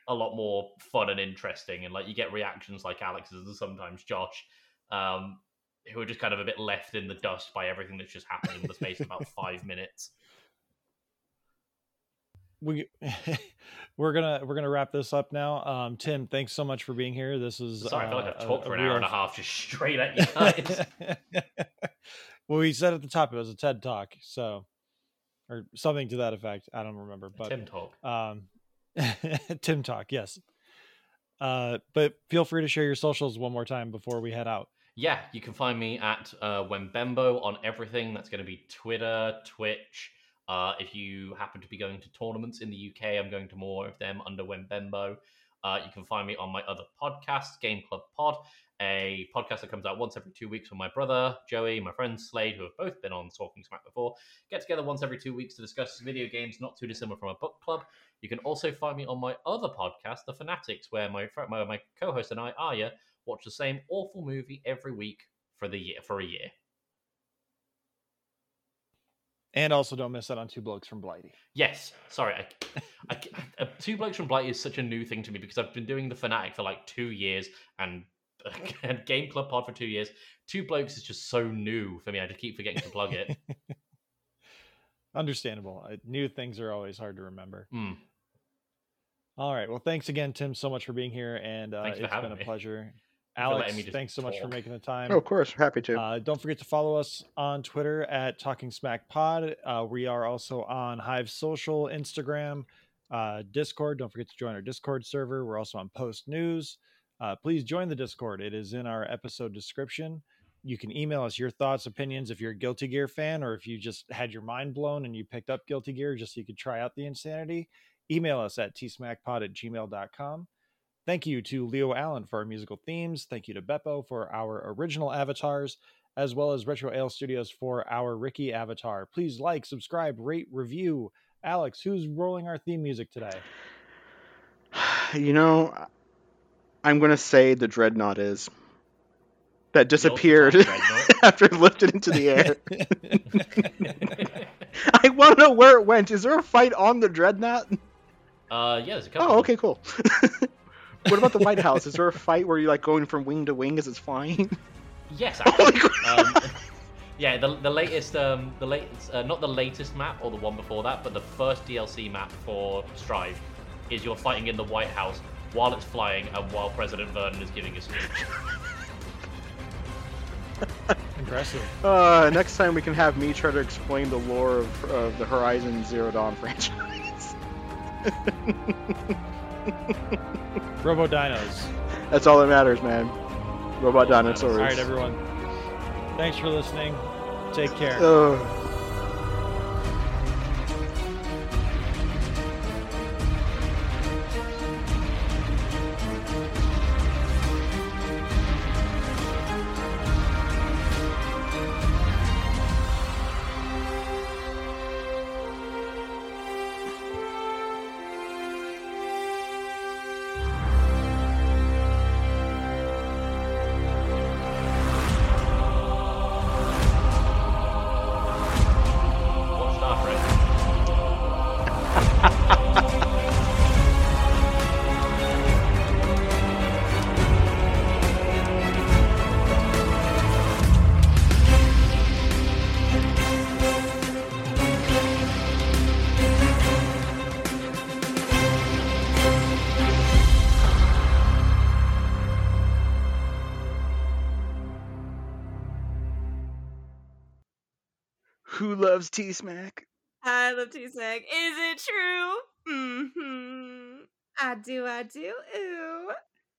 D: a lot more fun and interesting, and like you get reactions like Alex's and sometimes Josh, um, who are just kind of a bit left in the dust by everything that's just happened in the space of about five minutes.
B: we we're gonna we're gonna wrap this up now. Um, Tim, thanks so much for being here. This is
D: Sorry, I feel like
B: uh,
D: I've talked for an hour and a half just straight at you guys.
B: well, we said at the top it was a TED talk, so or something to that effect. I don't remember, but
D: Tim talk.
B: um, Tim talk, yes. Uh, but feel free to share your socials one more time before we head out.
D: Yeah, you can find me at uh, Wembembo on everything. That's going to be Twitter, Twitch. Uh, if you happen to be going to tournaments in the UK, I'm going to more of them under Wembembo. Uh, you can find me on my other podcast, Game Club Pod, a podcast that comes out once every two weeks with my brother, Joey, my friend Slade, who have both been on Talking Smack before. Get together once every two weeks to discuss video games not too dissimilar from a book club. You can also find me on my other podcast, The Fanatics, where my, my, my co host and I, Aria, watch the same awful movie every week for the year for a year.
B: And also, don't miss out on Two Blokes from Blighty.
D: Yes, sorry. I, I, uh, Two Blokes from Blighty is such a new thing to me because I've been doing the Fanatic for like two years and, and Game Club Pod for two years. Two Blokes is just so new for me. I just keep forgetting to plug it.
B: Understandable. New things are always hard to remember.
D: Hmm.
B: All right. Well, thanks again, Tim, so much for being here, and uh,
D: for
B: it's been a
D: me.
B: pleasure. Alex,
D: letting me just
B: thanks so much for making the time.
C: Oh, of course, happy to.
B: Uh, don't forget to follow us on Twitter at Talking Smack Pod. Uh, we are also on Hive Social, Instagram, uh, Discord. Don't forget to join our Discord server. We're also on Post News. Uh, please join the Discord. It is in our episode description. You can email us your thoughts, opinions if you're a Guilty Gear fan, or if you just had your mind blown and you picked up Guilty Gear just so you could try out the insanity. Email us at tsmackpod at gmail.com. Thank you to Leo Allen for our musical themes. Thank you to Beppo for our original avatars, as well as Retro Ale Studios for our Ricky avatar. Please like, subscribe, rate, review. Alex, who's rolling our theme music today?
C: You know, I'm going to say the dreadnought is. That disappeared
D: The ultimate dreadnought.
C: after it lifted into the air. I want to know where it went. Is there a fight on the dreadnought?
D: Uh, yeah, there's a couple.
C: Oh, okay, cool. what about the White House? Is there a fight where you're like going from wing to wing as it's flying?
D: Yes,
C: Holy
D: actually.
C: crap.
D: um, yeah, the, the latest, um, the latest, uh, not the latest map or the one before that, but the first DLC map for Strive is you're fighting in the White House while it's flying and while President Vernon is giving a speech.
B: Impressive.
C: Uh, next time we can have me try to explain the lore of, of the Horizon Zero Dawn franchise.
B: Robo Dinos.
C: That's all that matters, man. Robot dinosaurs.
B: All right, everyone. Thanks for listening. Take care.
C: Ugh. T Smack?
F: I love T Smack. Is it true? Mm-hmm. I do, I do. Ooh.